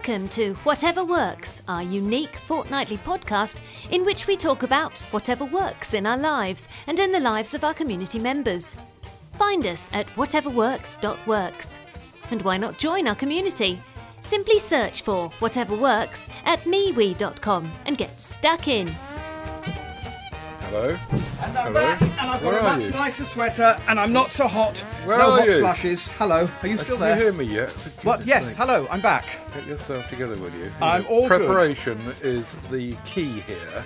Welcome to Whatever Works, our unique fortnightly podcast in which we talk about whatever works in our lives and in the lives of our community members. Find us at whateverworks.works. And why not join our community? Simply search for Whatever Works at MeWe.com and get stuck in. Hello. And I'm Hello. back, and I've Where got a are much you? nicer sweater, and I'm not so hot. Where no are hot you? flashes. Hello, are you still there? Can there? you hear me yet? For What? Yes. sake. Hello, I'm back. Get yourself together, will you? I'm all good. Preparation is the key here.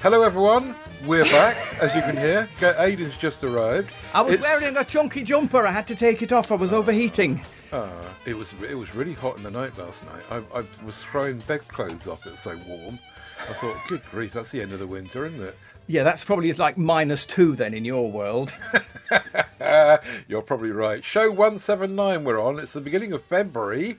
Hello, everyone. We're back, as you can hear. Go- Aiden's just arrived. I was It's- wearing a chunky jumper. I had to take it off. I was overheating. Ah, it was it was really hot in the night last night. I, I was throwing bedclothes off. It was so warm. I thought, good grief, that's the end of the winter, isn't it? Yeah, that's probably like minus two then in your world. You're probably right. Show 179 we're on. It's the beginning of February.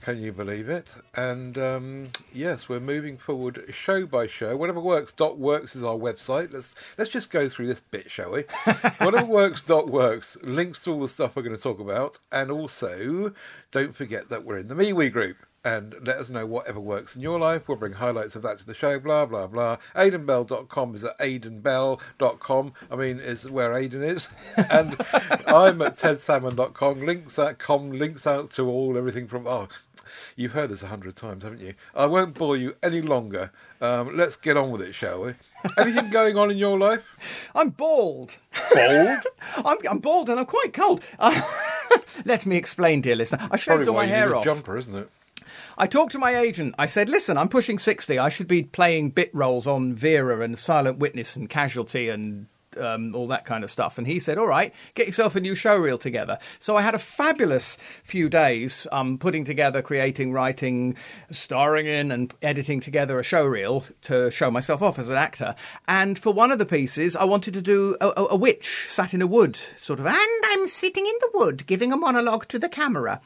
Can you believe it? And um, yes, we're moving forward show by show. Whatever works dot works is our website. Let's let's just go through this bit, shall we? Whatever works dot works links to all the stuff we're going to talk about, and also don't forget that we're in the MeWe group. And let us know whatever works in your life. We'll bring highlights of that to the show, blah, blah, blah. AidenBell.com is at aidenbell.com. I mean, is where Aiden is. And I'm at tedsalmon.com. Links at com, links out to all, everything from, oh, you've heard this a hundred times, haven't you? I won't bore you any longer. Um, let's get on with it, shall we? Anything going on in your life? I'm bald. Bald? I'm, I'm bald and I'm quite cold. Uh, let me explain, dear listener. I shaved all my hair a off. jumper, isn't it? I talked to my agent. I said, listen, I'm pushing 60. I should be playing bit roles on Vera and Silent Witness and Casualty and um, all that kind of stuff. And he said, all right, get yourself a new show reel together. So I had a fabulous few days um, putting together, creating, writing, starring in, and editing together a show reel to show myself off as an actor. And for one of the pieces, I wanted to do a, a, a witch sat in a wood, sort of, and I'm sitting in the wood giving a monologue to the camera.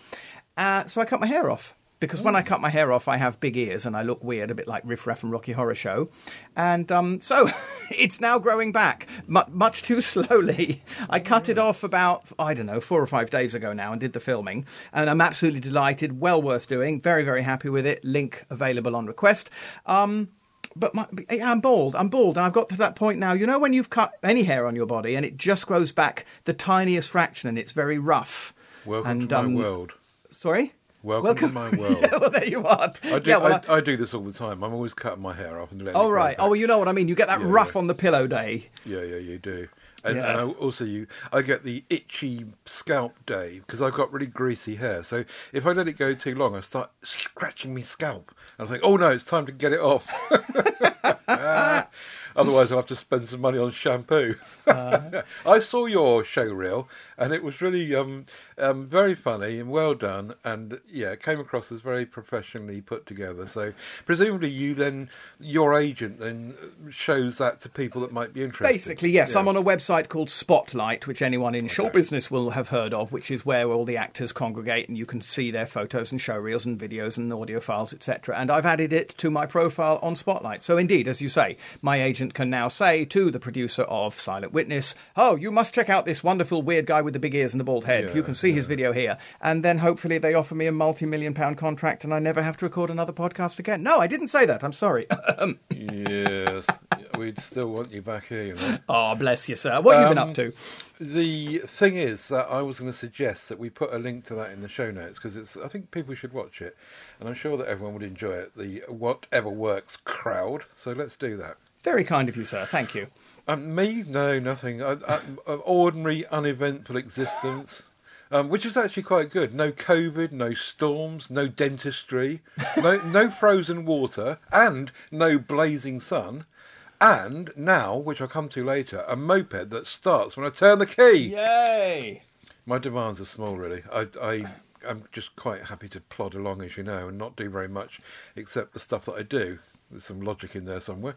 Uh, so I cut my hair off. Because when I cut my hair off, I have big ears and I look weird, a bit like Riff Raff and Rocky Horror Show. And um, so it's now growing back, much, much too slowly. I cut it off about, I don't know, four or five days ago now and did the filming. And I'm absolutely delighted, well worth doing, very, very happy with it. Link available on request. Um, but my, I'm bald. I'm bald, and I've got to that point now. You know when you've cut any hair on your body and it just grows back the tiniest fraction, and it's very rough. Welcome and, to my um, world. Sorry. Welcome, to my world. yeah, well, there you are. I do, yeah, well, I, I do this all the time. I'm always cutting my hair off and letting it oh right. Oh, well, you know what I mean. You get that Yeah, rough on the pillow day. Yeah, yeah, you do. And, Yeah. and I, also, you, I get the itchy scalp day because I've got really greasy hair. So if I let it go too long, I start scratching my scalp, and I think, oh no, it's time to get it off. Otherwise, I'll have to spend some money on shampoo. Uh-huh. I saw your show reel, and it was really um, um, very funny and well done. And yeah, it came across as very professionally put together. So presumably, you then your agent then shows that to people that might be interested. Basically, yes. Yeah. I'm on a website called Spotlight, which anyone in show business will have heard of, which is where all the actors congregate and you can see their photos and show reels and videos and audio files, etc. And I've added it to my profile on Spotlight. So, indeed, as you say, my agent can now say to the producer of Silent Witness, Oh, you must check out this wonderful weird guy with the big ears and the bald head. Yeah, you can see his video here. And then hopefully they offer me a multi million pound contract and I never have to record another podcast again. No, I didn't say that. I'm sorry. Yes, we'd still want you back here, you know. oh, bless you, sir. What have you been Um, up to? The thing is that I was going to suggest that we put a link to that in the show notes because it's. I think people should watch it, and I'm sure that everyone would enjoy it. The whatever works crowd. So let's do that. Very kind of you, sir. Thank you. Um, me? No, nothing. I, I, an ordinary, uneventful existence. Um, which is actually quite good. No COVID, no storms, no dentistry, no, no frozen water, and no blazing sun. And now, which I'll come to later, a moped that starts when I turn the key. Yay! My demands are small, really. I, I, I'm just quite happy to plod along, as you know, and not do very much except the stuff that I do. There's some logic in there somewhere.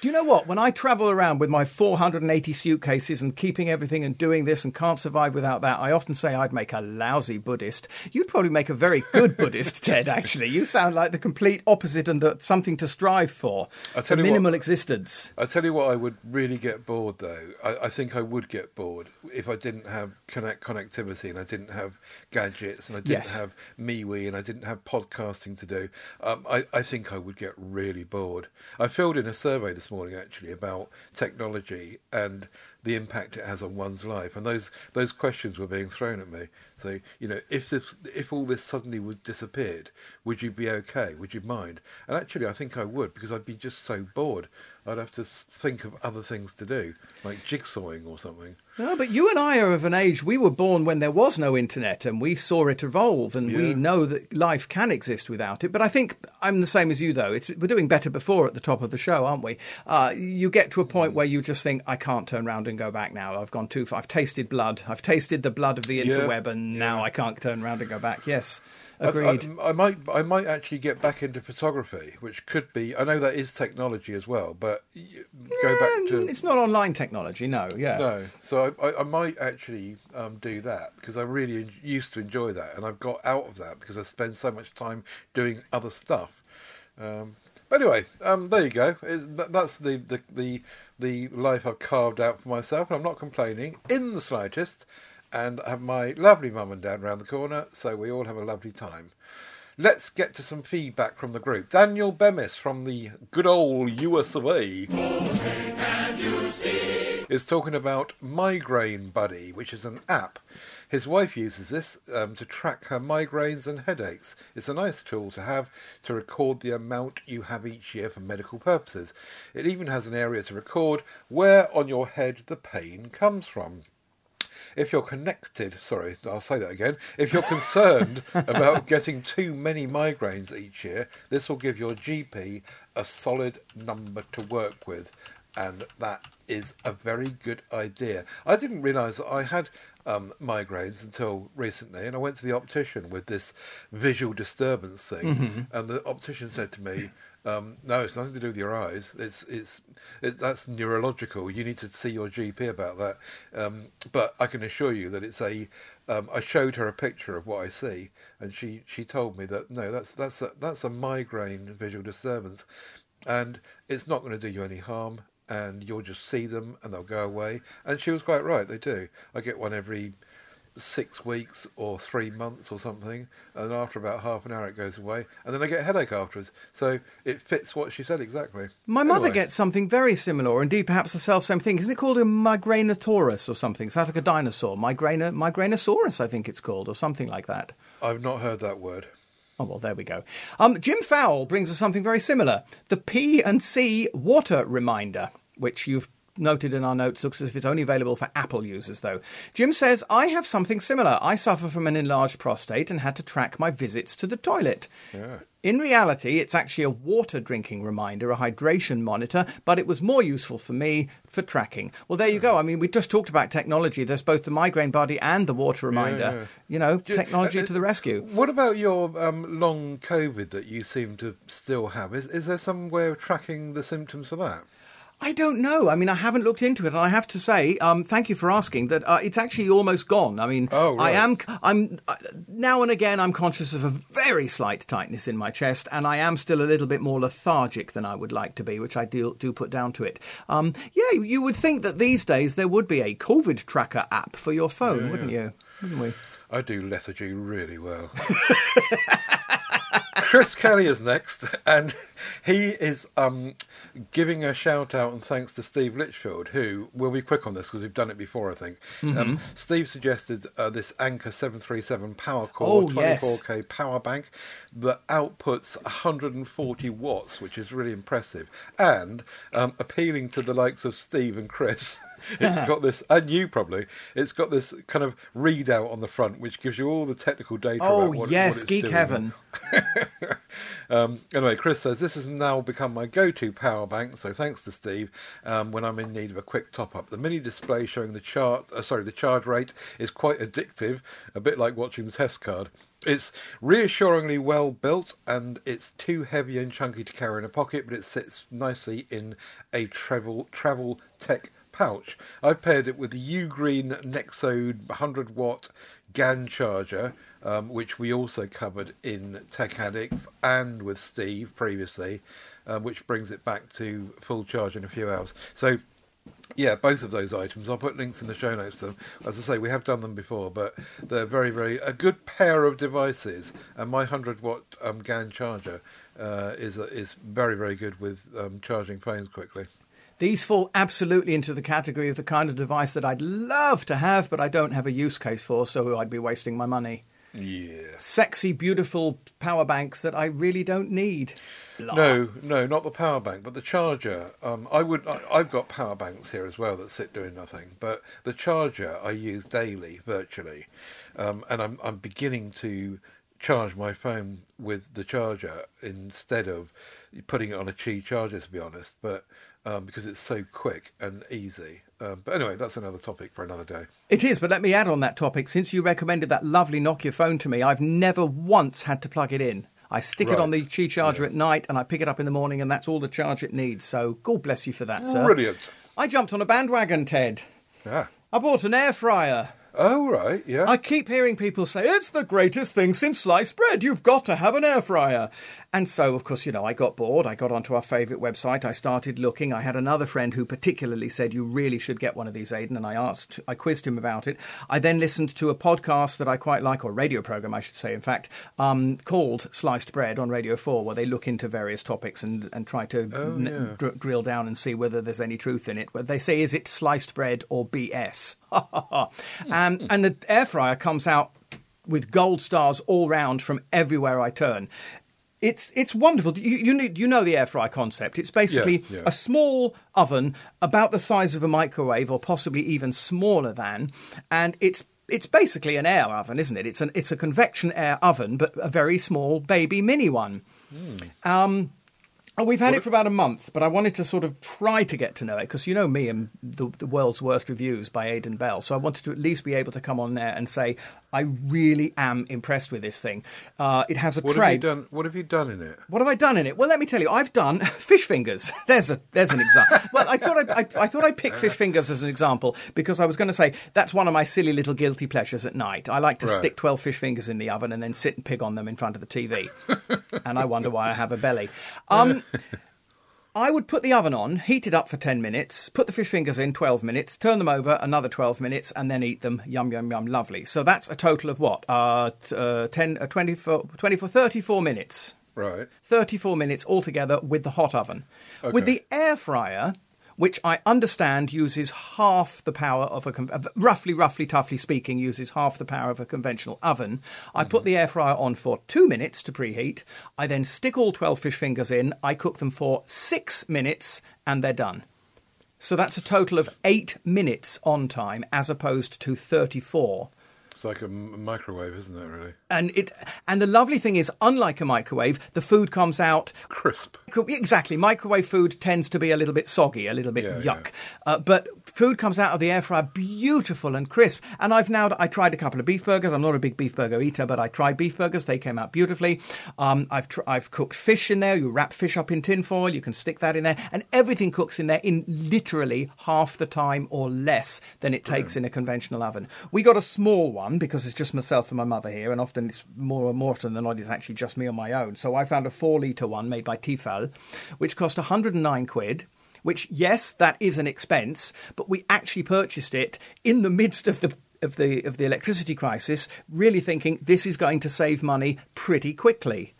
Do you know what? When I travel around with my 480 suitcases and keeping everything and doing this and can't survive without that, I often say I'd make a lousy Buddhist. You'd probably make a very good Buddhist, Ted, actually. You sound like the complete opposite and the, something to strive for. I A tell you what- minimal existence. I tell you what, I would really get bored though. I, I think I would get bored if I didn't have connect connectivity and I didn't have gadgets and I didn't Yes. have MeWe and I didn't have podcasting to do. Um, I, I think I would get really bored. I filled in a survey this morning actually about technology and the impact it has on one's life, and those those questions were being thrown at me. So you know, if this if all this suddenly was disappeared, would you be okay? Would you mind? And actually, I think I would because I'd be just so bored. I'd have to think of other things to do, like jigsawing or something. No, but you and I are of an age, we were born when there was no internet and we saw it evolve and we know that life can exist without it. But I think I'm the same as you, though. It's, we're doing better before at the top of the show, aren't we? Uh, you get to a point where you just think, I can't turn around and go back now. I've gone too far. I've tasted blood. I've tasted the blood of the Yeah, interweb and now yeah. I can't turn around and go back. Yes, I- I- agreed. I, might, I might actually get back into photography, which could be. I know that is technology as well, but go back Eh, to It's not online technology, no, yeah. No, so I, I, I might actually um, do that because I really en- used to enjoy that, and I've got out of that because I spend so much time doing other stuff. Um, but anyway, um, there you go. That, that's the, the, the, the life I've carved out for myself, and I'm not complaining in the slightest. And I have my lovely mum and dad round the corner, so we all have a lovely time. Let's get to some feedback from the group. Daniel Bemis from the good old US of A is talking about Migraine Buddy, which is an app. His wife uses this um, to track her migraines and headaches. It's a nice tool to have to record the amount you have each year for medical purposes. It even has an area to record where on your head the pain comes from. If you're connected, sorry, I'll say that again. If you're concerned about getting too many migraines each year, this will give your GP a solid number to work with. And that is a very good idea. I didn't realise that I had um, migraines until recently, and I went to the optician with this visual disturbance thing, and the optician said to me, um, "No, it's nothing to do with your eyes. It's it's it, that's neurological. You need to see your GP about that." Um, but I can assure you that it's a. Um, I showed her a picture of what I see, and she, she told me that no, that's that's a, that's a migraine visual disturbance, and it's not going to do you any harm, and you'll just see them and they'll go away. And she was quite right. They do. I get one every six weeks or three months or something, and then after about half an hour it goes away, and then I get a headache afterwards. So it fits what she said exactly. My mother gets something very similar, or indeed perhaps the self same thing. Isn't it called a migrainotaurus or something? Sounds like a dinosaur. Migraina, migrainosaurus, I think it's called, or something like that. I've not heard that word. Oh well, there we go. Um, Jim Fowle brings us something very similar: the P and C water reminder, which you've noted in our notes. Looks as if it's only available for Apple users, though. Jim says, "I have something similar. I suffer from an enlarged prostate and had to track my visits to the toilet." Yeah. In reality, it's actually a water drinking reminder, a hydration monitor, but it was more useful for me for tracking. Well, there you go. I mean, we just talked about technology. There's both the migraine buddy and the water reminder. yeah. You know, technology uh, to the rescue. What about your um, long COVID that you seem to still have? Is is there some way of tracking the symptoms for that? I don't know. I mean, I haven't looked into it, and I have to say, um, thank you for asking. That uh, it's actually almost gone. I mean, Oh, I am. I'm uh, now and again. I'm conscious of a very slight tightness in my chest, and I am still a little bit more lethargic than I would like to be, which I do do put down to it. Um, yeah, you would think that these days there would be a COVID tracker app for your phone, Yeah, wouldn't yeah. you? Wouldn't we? I do lethargy really well. Chris Kelly is next, and he is um, giving a shout out and thanks to Steve Litchfield, who will be quick on this because we've done it before, I think. Mm-hmm. Um, Steve suggested uh, this Anker 737 Power Core Oh, 24K power bank that outputs 140 watts, which is really impressive, and um, appealing to the likes of Steve and Chris. It's got this, and you probably. It's got this kind of readout on the front, which gives you all the technical data. Oh about what, yes, what geek doing. heaven. Um, anyway, Chris says this has now become my go-to power bank. So thanks to Steve. Um, when I'm in need of a quick top-up, the mini display showing the chart, uh, sorry, the charge rate is quite addictive. A bit like watching the test card. It's reassuringly well built and it's too heavy and chunky to carry in a pocket, but it sits nicely in a travel travel tech pouch. I've paired it with the Ugreen Nexode 100 watt GAN charger, um, which we also covered in Tech Addicts and with Steve previously, uh, which brings it back to full charge in a few hours. So yeah, both of those items. I'll put links in the show notes to them. As I say, we have done them before, but they're very, very a good pair of devices. And my hundred watt um, GAN charger uh, is is very, very good with um, charging phones quickly. These fall absolutely into the category of the kind of device that I'd love to have, but I don't have a use case for, so I'd be wasting my money. Yeah. Sexy, beautiful power banks that I really don't need. No, no, not the power bank, but the charger. Um, I would. I, I've got power banks here as well that sit doing nothing, but the charger I use daily, virtually, um, and I'm I'm beginning to charge my phone with the charger instead of putting it on a Qi charger, to be honest. But um, because it's so quick and easy. Um, but anyway, that's another topic for another day. It is, but let me add on that topic. Since you recommended that lovely Nokia phone to me, I've never once had to plug it in. I stick it on the Qi charger Yeah. at night and I pick it up in the morning, and that's all the charge it needs. So, God bless you for that, sir. Brilliant. I jumped on a bandwagon, Ted. Yeah. I bought an air fryer. Oh right, yeah. I keep hearing people say, it's the greatest thing since sliced bread. You've got to have an air fryer. And so, of course, you know, I got bored. I got onto our favourite website. I started looking. I had another friend who particularly said, you really should get one of these, Aidan. And I asked, I quizzed him about it. I then listened to a podcast that I quite like, or radio program, I should say, in fact, um, called Sliced Bread on Radio 4, where they look into various topics and, and try to n- yeah. dr- drill down and see whether there's any truth in it. But they say, is it sliced bread or BS? um, and the air fryer comes out with gold stars all round from everywhere I turn. It's it's wonderful. You you, need, you know the air fryer concept. It's basically Yeah, yeah. a small oven about the size of a microwave, or possibly even smaller than, and it's it's basically an air oven, isn't it? It's an it's a convection air oven, but a very small baby mini one. Um, Oh, we've had it for about a month, but I wanted to sort of try to get to know it because you know me and the, the world's worst reviews by Aidan Bell. So I wanted to at least be able to come on there and say I really am impressed with this thing. Uh, it has a what tray. have you done? What have you done in it? What have I done in it? Well, let me tell you, I've done fish fingers. There's a there's an example. well, I thought I'd, I, I thought I'd pick fish fingers as an example because I was going to say that's one of my silly little guilty pleasures at night. I like to Right. stick twelve fish fingers in the oven and then sit and pig on them in front of the TV, and I wonder why I have a belly. Um, I would put the oven on, heat it up for 10 minutes, put the fish fingers in 12 minutes, turn them over another 12 minutes, and then eat them. Yum, yum, yum, lovely. So that's a total of what? Uh, t- uh, 10, uh, 24, 24, 34 minutes. Right. 34 minutes altogether with the hot oven. Okay. With the air fryer, which I understand uses half the power of a, con- uh, roughly, roughly, toughly speaking, uses half the power of a conventional oven. I put the air fryer on for two minutes to preheat. I then stick all 12 fish fingers in. I cook them for six minutes and they're done. So that's a total of eight minutes on time as opposed to 34. It's like a microwave, isn't it? Really And it and the lovely thing is, unlike a microwave, the food comes out crisp. Exactly. Microwave food tends to be a little bit soggy, a little bit Yeah, yuck. Uh, but food comes out of the air fryer beautiful and crisp. And I've now I tried a couple of beef burgers. I'm not a big beef burger eater, but I tried beef burgers. They came out beautifully. Um, I've tr- I've cooked fish in there. You wrap fish up in tin foil. You can stick that in there, and everything cooks in there in literally half the time or less than it takes in a conventional oven. We got a small one because it's just myself and my mother here, and often it's more and more often than not it's actually just me on my own. So I found a four litre one made by Tefal, which cost 109 quid. Which yes, that is an expense, but we actually purchased it in the midst of the of the of the electricity crisis, really thinking this is going to save money pretty quickly.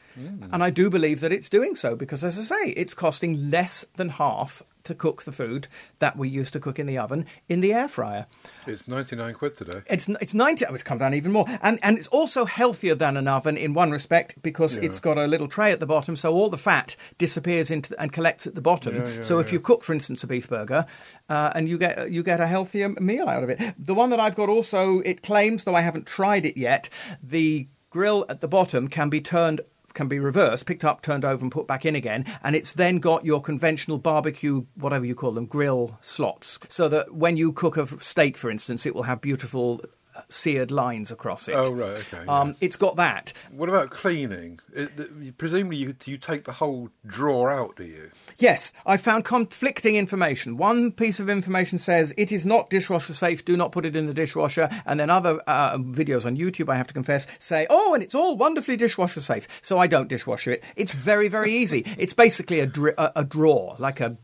And I do believe that it's doing so because, as I say, it's costing less than half to cook the food that we used to cook in the oven in the air fryer. It's ninety nine quid today. It's it's ninety. oh, It's come down even more, and and it's also healthier than an oven in one respect because Yeah. it's got a little tray at the bottom, so all the fat disappears into and collects at the bottom. Yeah, yeah, so if you cook, for instance, a beef burger, uh, and you get you get a healthier meal out of it. The one that I've got also it claims, though I haven't tried it yet, the grill at the bottom can be turned can be reversed, picked up, turned over, and put back in again. And it's then got your conventional barbecue, whatever you call them, grill slots, so that when you cook a steak, for instance, it will have beautiful seared lines across it. Oh, right, okay, Um, yeah. It's got that. What about cleaning? It, the, presumably, you, you take the whole drawer out, do you? Yes, I found conflicting information. One piece of information says it is not dishwasher safe, do not put it in the dishwasher. And then other uh, videos on YouTube, I have to confess, say, oh, and it's all wonderfully dishwasher safe. So I don't dishwasher it. It's very, very easy. It's basically a, dr- a, a drawer, like a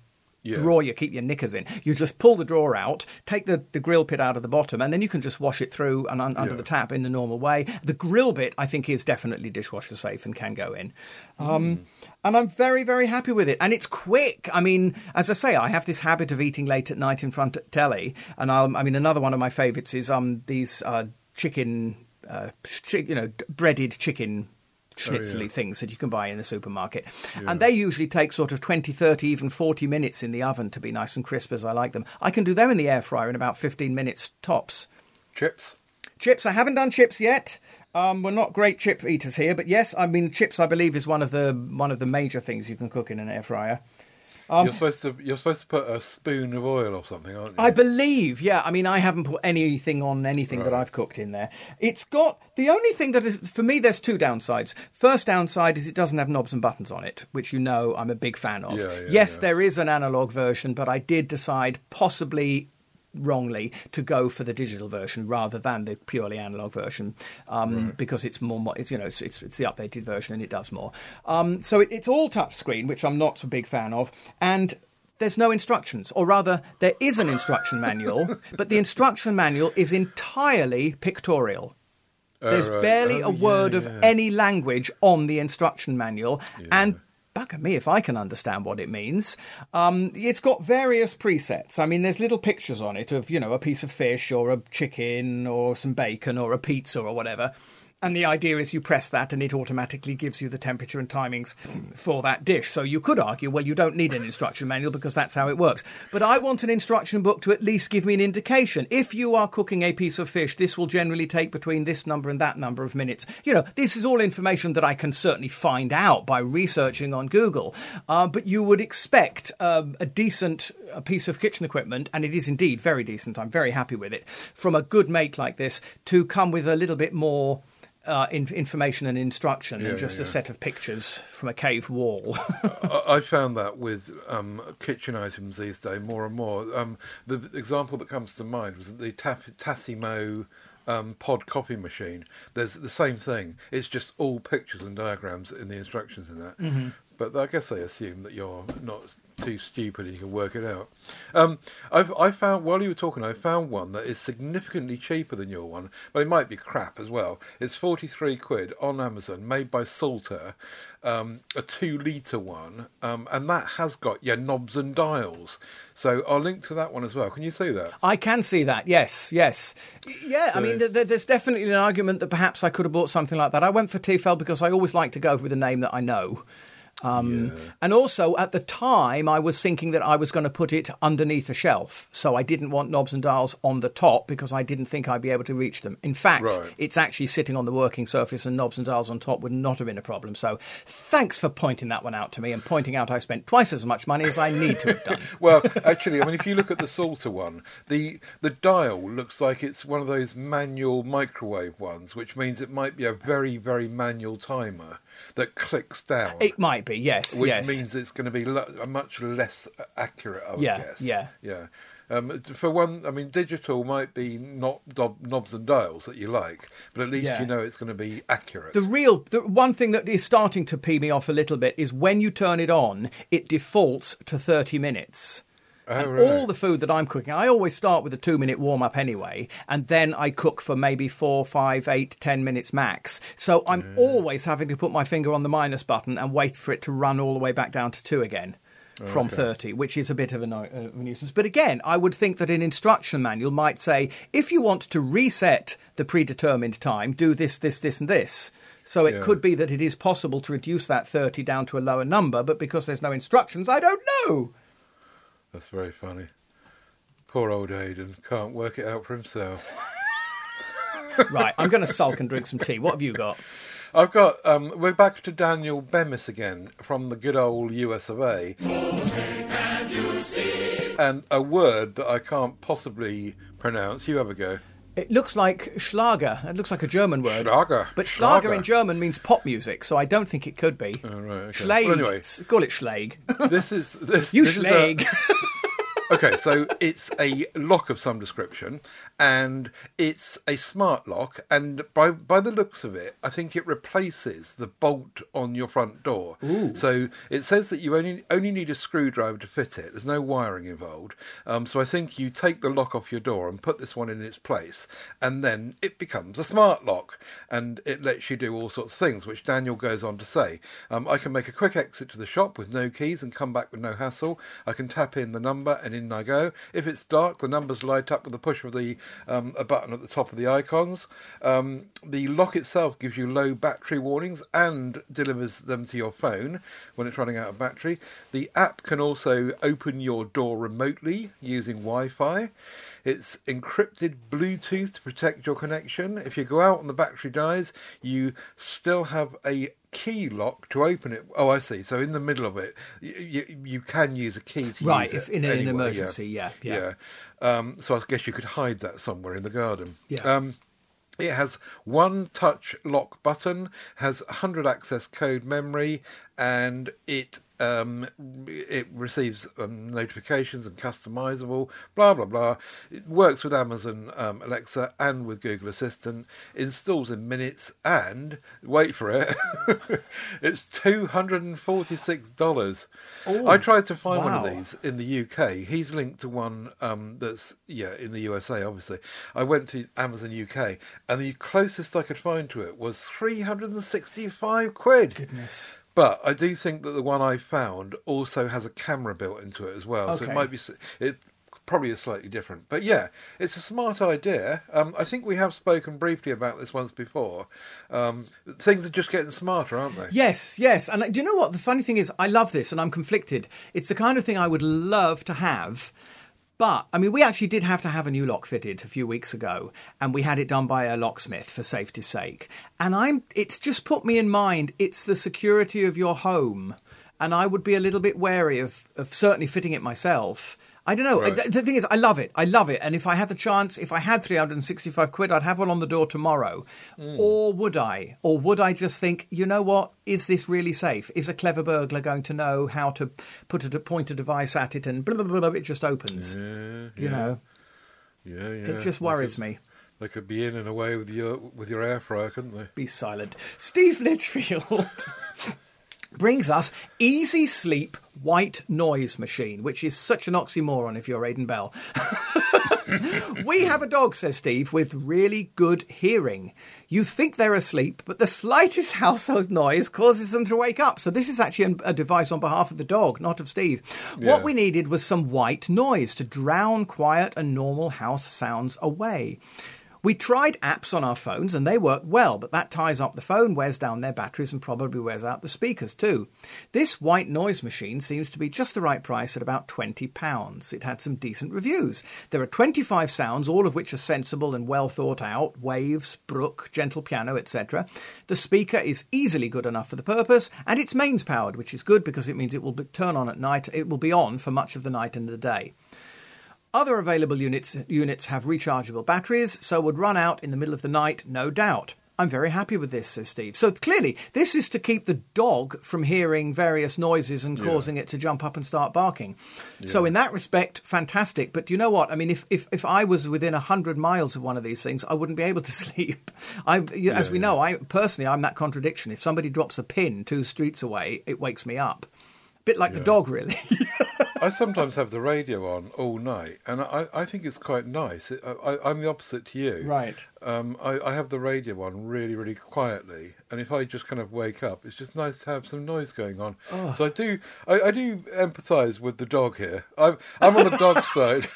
Yeah. drawer you keep your knickers in. You just pull the drawer out, take the, the grill pit out of the bottom, and then you can just wash it through and un- under Yeah. the tap in the normal way. The grill bit, I think, is definitely dishwasher safe and can go in. Um, And I'm very, very happy with it. And it's quick. I mean, as I say, I have this habit of eating late at night in front of telly. And I'll, I mean, another one of my favourites is um, these uh, chicken, uh, chi- you know, breaded chicken schnitzely Oh, yeah. things that you can buy in the supermarket. And they usually take sort of 20, 30, even 40 minutes in the oven to be nice and crisp as I like them. I can do them in the air fryer in about 15 minutes tops. Chips? Chips, I haven't done chips yet. Um, we're not great chip eaters here, but yes, I mean chips. I believe is one of the one of the major things you can cook in an air fryer. Um, you're supposed to you're supposed to put a spoon of oil or something, aren't you? I believe, yeah. I mean, I haven't put anything on anything that I've cooked in there. It's got the only thing that is for me. There's two downsides. First downside is it doesn't have knobs and buttons on it, which you know I'm a big fan of. Yeah, yeah, yes, yeah. there is an analog version, but I did decide possibly wrongly to go for the digital version rather than the purely analog version um, because it's more it's you know it's, it's it's the updated version and it does more um, so it, it's all touchscreen which i'm not a big fan of and there's no instructions or rather there is an instruction manual but the instruction manual is entirely pictorial there's right. barely Oh, a word yeah, of yeah. any language on the instruction manual, and bugger me if I can understand what it means. Um, it's got various presets. I mean, there's little pictures on it of you know a piece of fish or a chicken or some bacon or a pizza or whatever. And the idea is you press that and it automatically gives you the temperature and timings for that dish. So you could argue, well, you don't need an instruction manual because that's how it works. But I want an instruction book to at least give me an indication. If you are cooking a piece of fish, this will generally take between this number and that number of minutes. You know, this is all information that I can certainly find out by researching on Google. Uh, but you would expect um, a decent a piece of kitchen equipment, and it is indeed very decent. I'm very happy with it. From a good make like this, to come with a little bit more uh, in, information and instruction Yeah, than just yeah, a yeah. set of pictures from a cave wall. I, I found that with um, kitchen items these days more and more. Um, the example that comes to mind was the Tap- Tassimo um, pod copy machine. There's the same thing. It's just all pictures and diagrams in the instructions in that. Mm-hmm. But I guess they assume that you're not too stupid and you can work it out. Um, I've I found while you were talking, I found one that is significantly cheaper than your one, but it might be crap as well. It's forty three quid on Amazon, made by Salter, um, a two litre one, um, and that has got yeah knobs and dials. So I'll link to that one as well. Can you see that? I can see that. Yes, yes, yeah. I mean, th- th- there's definitely an argument that perhaps I could have bought something like that. I went for Tefal because I always like to go with a name that I know. Um, And also, at the time, I was thinking that I was going to put it underneath a shelf. So I didn't want knobs and dials on the top because I didn't think I'd be able to reach them. In fact, Right. it's actually sitting on the working surface, and knobs and dials on top would not have been a problem. So thanks for pointing that one out to me and pointing out I spent twice as much money as I need to have done. Well, actually, I mean, if you look at the Salter one, the the dial looks like it's one of those manual microwave ones, which means it might be a very, very manual timer that clicks down. It might be, yes, which yes. means it's going to be lo- a much less accurate, I would Yeah, guess. yeah. yeah. Um, for one, I mean, digital might be not dob- knobs and dials that you like, but at least Yeah. you know it's going to be accurate. The real, the one thing that is starting to pee me off a little bit is when you turn it on, it defaults to 30 minutes. Oh, and right. all the food that I'm cooking, I always start with a two minute warm up anyway, and then I cook for maybe four, five, eight, ten minutes max. So I'm always having to put my finger on the minus button and wait for it to run all the way back down to two again. From 30, which is a bit of a, no- uh, a nuisance. But again, I would think that an instruction manual might say if you want to reset the predetermined time, do this, this, this, and this. So it Yeah. could be that it is possible to reduce that 30 down to a lower number, but because there's no instructions, I don't know. That's very funny. Poor old Aidan can't work it out for himself. right, I'm going to sulk and drink some tea. What have you got? I've got. Um, we're back to Daniel Bemis again from the good old US of A. And a word that I can't possibly pronounce. You have a go. It looks like Schlager. It looks like a German word. Schlager. But Schlager, Schlager. in German means pop music, so I don't think it could be. Oh, right, okay. Schlag. Well, anyway. Call it Schlag. This is this. you this is a- Schlag. okay, so it's a lock of some description, and it's a smart lock. And by by the looks of it, I think it replaces the bolt on your front door. So it says that you only only need a screwdriver to fit it. There's no wiring involved. Um, so I think you take the lock off your door and put this one in its place, and then it becomes a smart lock, and it lets you do all sorts of things, which Daniel goes on to say. Um, I can make a quick exit to the shop with no keys and come back with no hassle. I can tap in the number and in I go. If it's dark, the numbers light up with the push of the um, a button at the top of the icons. Um, the lock itself gives you low battery warnings and delivers them to your phone when it's running out of battery. The app can also open your door remotely using Wi-Fi. It's encrypted Bluetooth to protect your connection. If you go out and the battery dies, you still have a key lock to open it. Oh, I see. So in the middle of it, you, you, you can use a key to Right, use if in an anyway, emergency, yeah, yeah. Um, so I guess you could hide that somewhere in the garden. Yeah. Um, it has one touch lock button, has 100 access code memory, and it um, it receives um, notifications and customizable. Blah blah blah. It works with Amazon um, Alexa and with Google Assistant. Installs in minutes, and wait for it, it's two hundred and forty six dollars. I tried to find one of these in the UK. He's linked to one um, that's yeah in the USA. Obviously, I went to Amazon UK, and the closest I could find to it was three hundred and sixty-five quid. Goodness. But I do think that the one I found also has a camera built into it as well, so it might be it probably is slightly different. But yeah, it's a smart idea. Um, I think we have spoken briefly about this once before. Um, things are just getting smarter, aren't they? Yes, yes. And uh, do you know what? The funny thing is, I love this and I'm conflicted. It's the kind of thing I would love to have. But, I mean, we actually did have to have a new lock fitted a few weeks ago, and we had it done by a locksmith for safety's sake. And I'm, it's just put me in mind, it's the security of your home. And I would be a little bit wary of, of certainly fitting it myself. I don't know. Right. The, the thing is, I love it. I love it. And if I had the chance, if I had 365 quid, I'd have one on the door tomorrow. Hmm. Or would I? Or would I just think, you know what? Is this really safe? Is a clever burglar going to know how to put a point a device at it and blah, blah, blah, blah, it just opens? Yeah, You know, yeah, yeah. it just worries could- me. They could be in and away with your with your air fryer, couldn't they? Be silent. Steve Litchfield brings us Easy Sleep White Noise Machine, which is such an oxymoron if you're Aidan Bell. we have a dog, says Steve, with really good hearing. You think they're asleep, but the slightest household noise causes them to wake up. So this is actually a device on behalf of the dog, not of Steve. Yeah. What we needed was some white noise to drown quiet and normal house sounds away. We tried apps on our phones and they work well, but that ties up the phone, wears down their batteries, and probably wears out the speakers too. This white noise machine seems to be just the right price at about £20. It had some decent reviews. There are 25 sounds, all of which are sensible and well thought out waves, brook, gentle piano, etc. The speaker is easily good enough for the purpose, and it's mains powered, which is good because it means it will turn on at night, it will be on for much of the night and the day. Other available units units have rechargeable batteries, so would run out in the middle of the night, no doubt. I'm very happy with this, says Steve. So clearly, this is to keep the dog from hearing various noises and causing it to jump up and start barking. So in that respect, fantastic. But you know what? I mean, if if, if I was within hundred miles of one of these things, I wouldn't be able to sleep. I, as we know, I personally, I'm that contradiction. If somebody drops a pin two streets away, it wakes me up. A bit like the dog, really. I sometimes have the radio on all night, and I, I think it's quite nice. I, I'm the opposite to you. Right. Um, I, I have the radio on really, really quietly, and if I just kind of wake up, it's just nice to have some noise going on. Oh. So I do, I, I do empathise with the dog here. I'm, I'm on the dog side.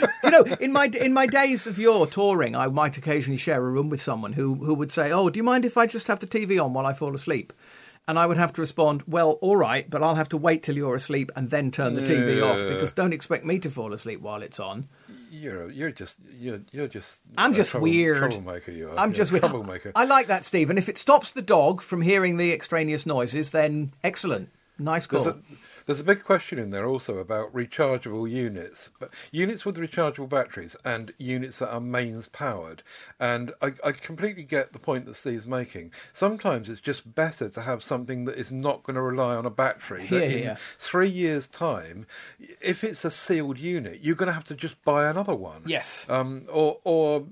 Do you know, in my in my days of yore touring, I might occasionally share a room with someone who who would say, "Oh, do you mind if I just have the TV on while I fall asleep?" And I would have to respond, "Well, all right, but I'll have to wait till you're asleep and then turn the TV off because don't expect me to fall asleep while it's on." you're you're just you're you're just. I'm just trouble- weird. Troublemaker, you are. I'm You're just weird. troublemaker. I like that, Steve. And if it stops the dog from hearing the extraneous noises, then excellent. Nice call. There's a, there's a big question in there also about rechargeable units, but units with rechargeable batteries and units that are mains powered. And I, I completely get the point that Steve's making. Sometimes it's just better to have something that is not going to rely on a battery. That in here. three years' time, if it's a sealed unit, you're going to have to just buy another one. Yes. Um, or, or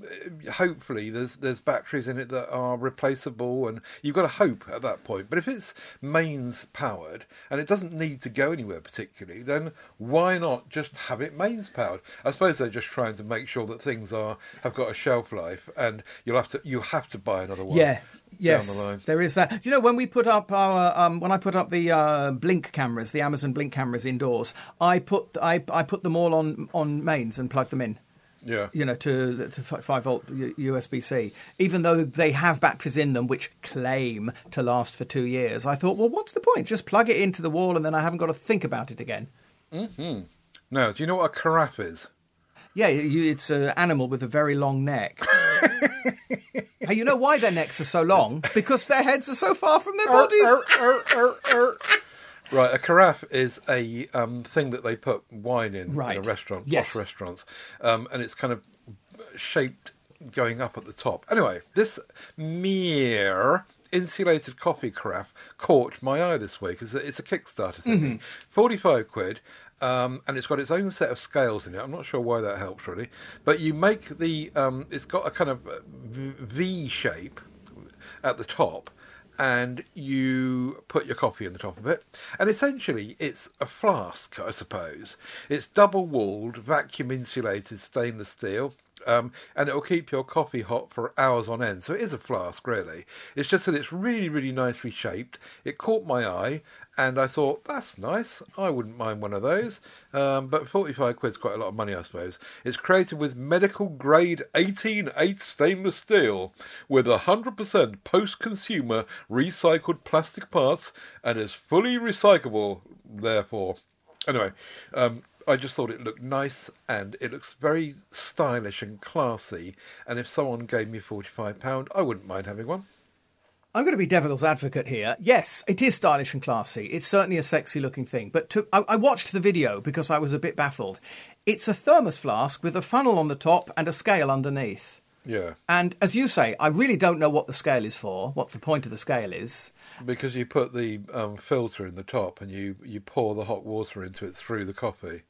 uh, hopefully there's there's batteries in it that are replaceable, and you've got to hope at that point. But if it's mains powered and it doesn't need to go anywhere particularly, then why not just have it mains powered? I suppose they're just trying to make sure that things are have got a shelf life, and you'll have to you have to buy another one. Yeah. down Yes, the line. there is that. Do you know when we put up our um, when I put up the uh, Blink cameras, the Amazon Blink cameras indoors, I put I, I put them all on on mains and plug them in. Yeah. You know, to to five volt USB C. Even though they have batteries in them which claim to last for two years, I thought, well, what's the point? Just plug it into the wall, and then I haven't got to think about it again. Mm-hmm. Now, do you know what a carafe is? Yeah, it's an animal with a very long neck. hey, you know why their necks are so long? Because their heads are so far from their er, bodies. Er, er, Right, a carafe is a um, thing that they put wine in in a restaurant, Yes. posh restaurants, um, and it's kind of shaped going up at the top. Anyway, this mere insulated coffee carafe caught my eye this week. It's a, it's a Kickstarter thing, Mm-hmm. forty-five quid. Um, and it's got its own set of scales in it. I'm not sure why that helps really, but you make the. Um, it's got a kind of V shape at the top, and you put your coffee in the top of it. And essentially, it's a flask, I suppose. It's double walled, vacuum insulated stainless steel. Um, and it will keep your coffee hot for hours on end. So it is a flask, really. It's just that it's really, really nicely shaped. It caught my eye, and I thought, that's nice. I wouldn't mind one of those. Um, but 45 quid's quite a lot of money, I suppose. It's created with medical grade 18 8 stainless steel with 100% post consumer recycled plastic parts and is fully recyclable, therefore. Anyway, um, I just thought it looked nice and it looks very stylish and classy. And if someone gave me £45, I wouldn't mind having one. I'm going to be devil's advocate here. Yes, it is stylish and classy. It's certainly a sexy looking thing. But to, I, I watched the video because I was a bit baffled. It's a thermos flask with a funnel on the top and a scale underneath. Yeah. And as you say, I really don't know what the scale is for, what the point of the scale is. Because you put the um, filter in the top and you, you pour the hot water into it through the coffee.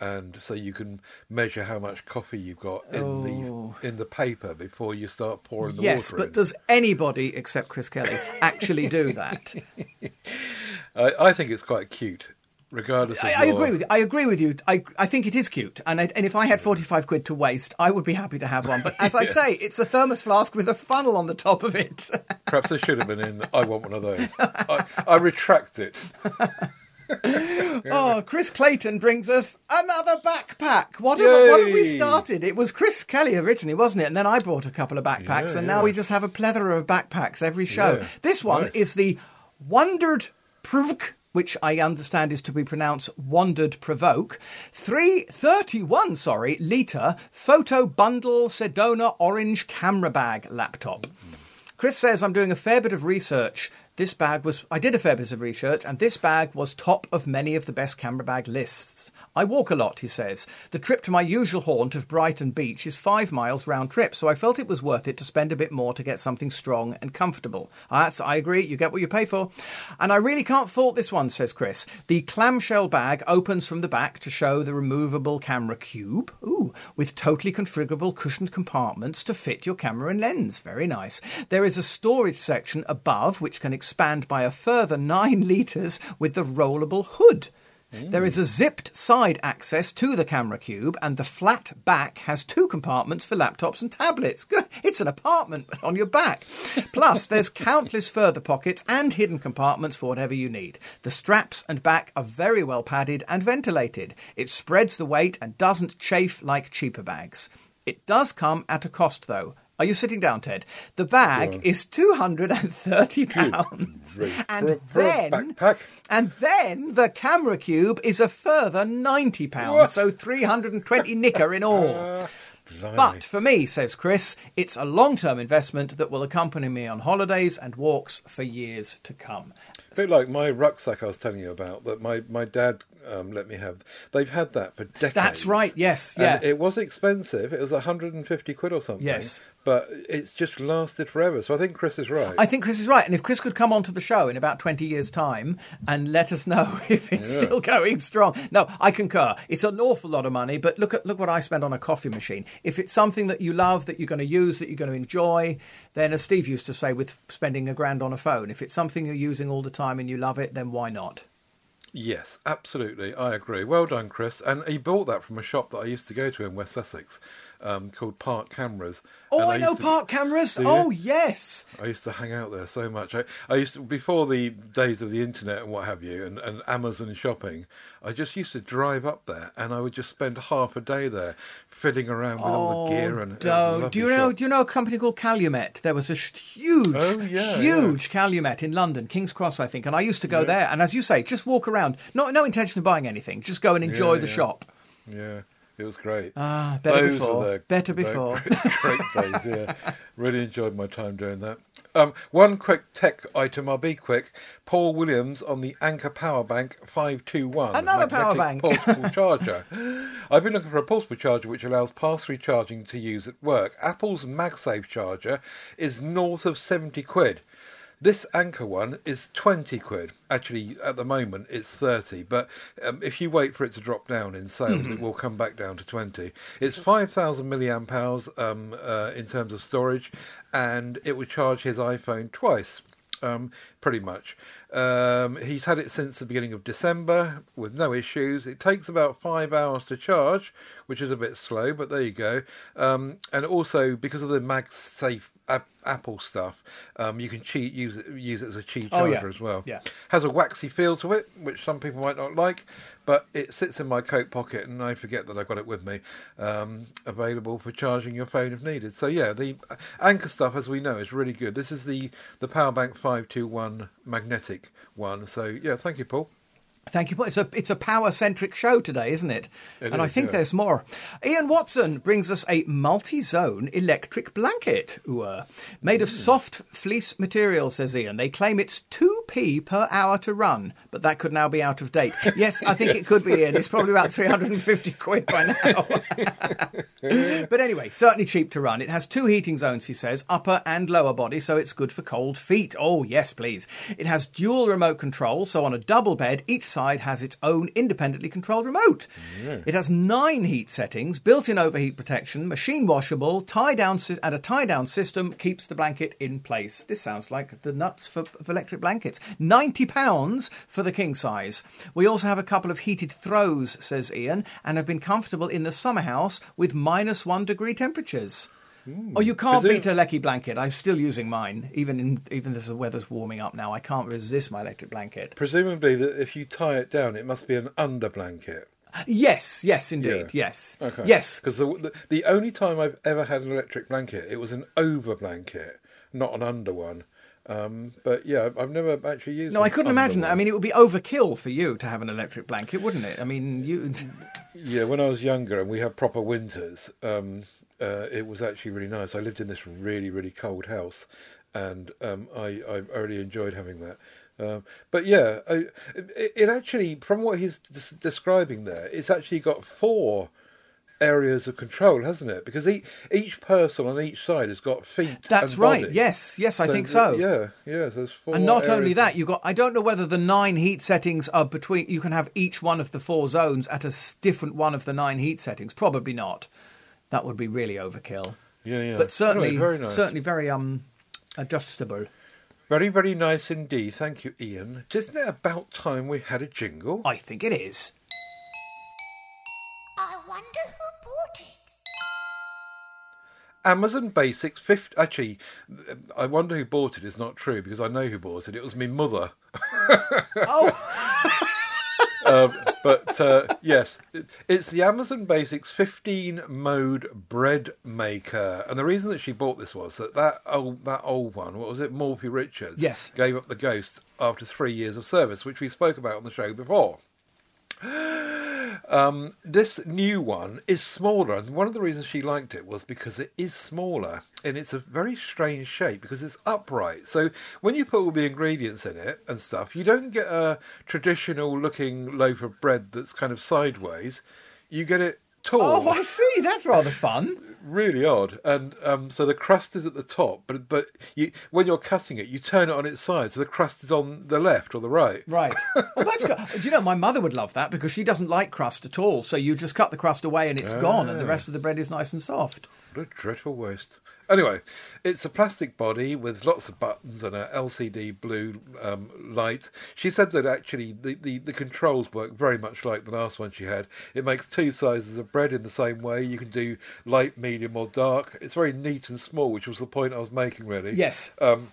And so you can measure how much coffee you've got in Oh. the in the paper before you start pouring the yes, water Yes, but in. does anybody except Chris Kelly actually do that? I, I think it's quite cute, regardless. Of I, I your- agree with you. I agree with you. I, I think it is cute, and I, and if I had forty five quid to waste, I would be happy to have one. But as I say, it's a thermos flask with a funnel on the top of it. Perhaps they should have been in. I want one of those. I, I retract it. oh, Chris Clayton brings us another backpack. What have, what have we started? It was Chris Kelly originally, wasn't it? And then I brought a couple of backpacks, Yeah, and now we just have a plethora of backpacks every show. Yeah, This one nice. is the Wondered Pruvk. Which I understand is to be pronounced Wandered Provoke. 331, sorry, litre photo bundle Sedona orange camera bag laptop. Chris says, I'm doing a fair bit of research. This bag was, I did a fair bit of research, and this bag was top of many of the best camera bag lists. I walk a lot, he says. The trip to my usual haunt of Brighton Beach is five miles round trip, so I felt it was worth it to spend a bit more to get something strong and comfortable. Ah, That's, I agree, you get what you pay for. And I really can't fault this one, says Chris. The clamshell bag opens from the back to show the removable camera cube, ooh, with totally configurable cushioned compartments to fit your camera and lens. Very nice. There is a storage section above which can expand by a further 9 litres with the rollable hood. There is a zipped side access to the camera cube, and the flat back has two compartments for laptops and tablets. Good. It's an apartment on your back. Plus, there's countless further pockets and hidden compartments for whatever you need. The straps and back are very well padded and ventilated. It spreads the weight and doesn't chafe like cheaper bags. It does come at a cost, though. Are you sitting down, Ted? The bag on. is two hundred and thirty pounds, and For a- for a then backpack? and then the camera cube is a further ninety pounds, so three hundred and twenty nicker in all. Ah, blimey. But for me, says Chris, it's a long term investment that will accompany me on holidays and walks for years to come. A bit like my rucksack I was telling you about that my, my dad um, let me have. They've had that for decades. That's right, yes, And yeah. it was expensive. It was 150 quid or something. Yes. But it's just lasted forever. So I think Chris is right. I think Chris is right. And if Chris could come onto the show in about 20 years' time and let us know if it's Yeah. still going strong. No, I concur. It's an awful lot of money, but look at look what I spend on a coffee machine. If it's something that you love, that you're going to use, that you're going to enjoy, then as Steve used to say with spending a grand on a phone, if it's something you're using all the time and you love it, then why not? Yes, absolutely. I agree. Well done, Chris. And he bought that from a shop that I used to go to in West Sussex um, called Park Cameras. Oh, And I know to- park cameras. Oh, yes. I used to hang out there so much. I, I used to, before the days of the internet and what have you, and, and Amazon shopping. I just used to drive up there, and I would just spend half a day there, fiddling around with all the oh, gear. And it Oh, do you know? Do you know a company called Calumet? There was a huge, Oh, yeah, huge Calumet in London, King's Cross, I think. And I used to go there, and as you say, just walk around. No, no intention of buying anything. Just go and enjoy Yeah, the yeah. shop. Yeah, it was great. Ah, better Those before. The, Better before. Great, great days. Yeah, really enjoyed my time doing that. Um, one quick tech item. I'll be quick. Paul Williams on the Anker Power Bank five two one. Another power bank. portable charger. I've been looking for a portable charger which allows pass-through charging to use at work. Apple's MagSafe charger is north of seventy quid. This Anker one is 20 quid. Actually, at the moment, it's 30. But um, if you wait for it to drop down in sales, it will come back down to 20. It's 5,000 milliamp hours um, uh, in terms of storage, and it will charge his iPhone twice. Um, pretty much. Um, he's had it since the beginning of December with no issues. It takes about five hours to charge, which is a bit slow, but there you go. Um, and also because of the MagSafe ap- Apple stuff, um, you can cheat use it, use it as a cheap Oh, charger yeah. as well. Yeah. Has a waxy feel to it, which some people might not like, but it sits in my coat pocket and I forget that I've got it with me, um, available for charging your phone if needed. So yeah, the Anker stuff, as we know, is really good. This is the the Powerbank five two one magnetic one. So yeah, thank you, Paul. Thank you. It's a it's a power centric show today, isn't it? It and I think yeah. there's more. Ian Watson brings us a multi zone electric blanket, ooh, made of Hmm. soft fleece material. Says Ian. They claim it's two p per hour to run, but that could now be out of date. Yes, I think it could be. Ian. It's probably about three hundred and fifty quid by now. but anyway, certainly cheap to run. It has two heating zones, he says, upper and lower body, so it's good for cold feet. Oh, yes, please. It has dual remote control, so on a double bed, each side has its own independently controlled remote. It has nine heat settings, built-in overheat protection, machine washable, tie down, and a tie down system keeps the blanket in place. This sounds like the nuts for, for electric blankets. Ninety pounds for the king size. We also have a couple of heated throws, says Ian, and have been comfortable in the summer house with minus one degree temperatures. Oh, you can't Presume- beat a Lecky blanket. I'm still using mine, even in even as the weather's warming up now. I can't resist my electric blanket. Presumably, that if you tie it down, it must be an under blanket. Yes, yes, indeed, Yeah. yes, Okay. yes. Because the, the the only time I've ever had an electric blanket, it was an over blanket, not an under one. Um, but yeah, I've- I've never actually used. No, I couldn't imagine that. I mean, it would be overkill for you to have an electric blanket, wouldn't it? I mean, you. Yeah, when I was younger and we had proper winters, um, uh, it was actually really nice. I lived in this really, really cold house, and um, I, I really enjoyed having that. Um, but yeah, I, it, it actually, from what he's des- describing there, it's actually got four areas of control, hasn't it? Because each, each person on each side has got feet. That's right. body. Yes, yes, I think so. Yeah, yeah. So there's four. And not only that, you got. I don't know whether the nine heat settings are between. You can have each one of the four zones at a different one of the nine heat settings. Probably not. That would be really overkill. yeah, yeah. But certainly, Anyway, very nice. certainly very um adjustable. Very, very nice indeed. Thank you, Ian. Isn't it about time we had a jingle? I think it is. I wonder who bought it. Amazon Basics 50. Actually, I wonder who bought it. It's not true because I know who bought it. It was my mother. Oh, Um, but uh, yes, it's the Amazon Basics 15 mode bread maker, and the reason that she bought this was that that old that old one, what was it, Morphy Richards, Yes. gave up the ghost after three years of service, which we spoke about on the show before. Um, this new one is smaller, and one of the reasons she liked it was because it is smaller and it's a very strange shape because it's upright. So when you put all the ingredients in it and stuff, you don't get a traditional looking loaf of bread that's kind of sideways. You get it oh, tall Oh, I see. That's rather fun. really odd. And um, so the crust is at the top, but but you, when you're cutting it, you turn it on its side, so the crust is on the left or the right. Right. Oh, that's good. Do you know, my mother would love that because she doesn't like crust at all. So you just cut the crust away and it's gone, and the rest of the bread is nice and soft. What a dreadful waste. Anyway, it's a plastic body with lots of buttons and a LCD blue um, light. She said that actually the, the, the controls work very much like the last one she had. It makes two sizes of bread in the same way. You can do light, medium, or dark. It's very neat and small, which was the point I was making, really. Yes. Um,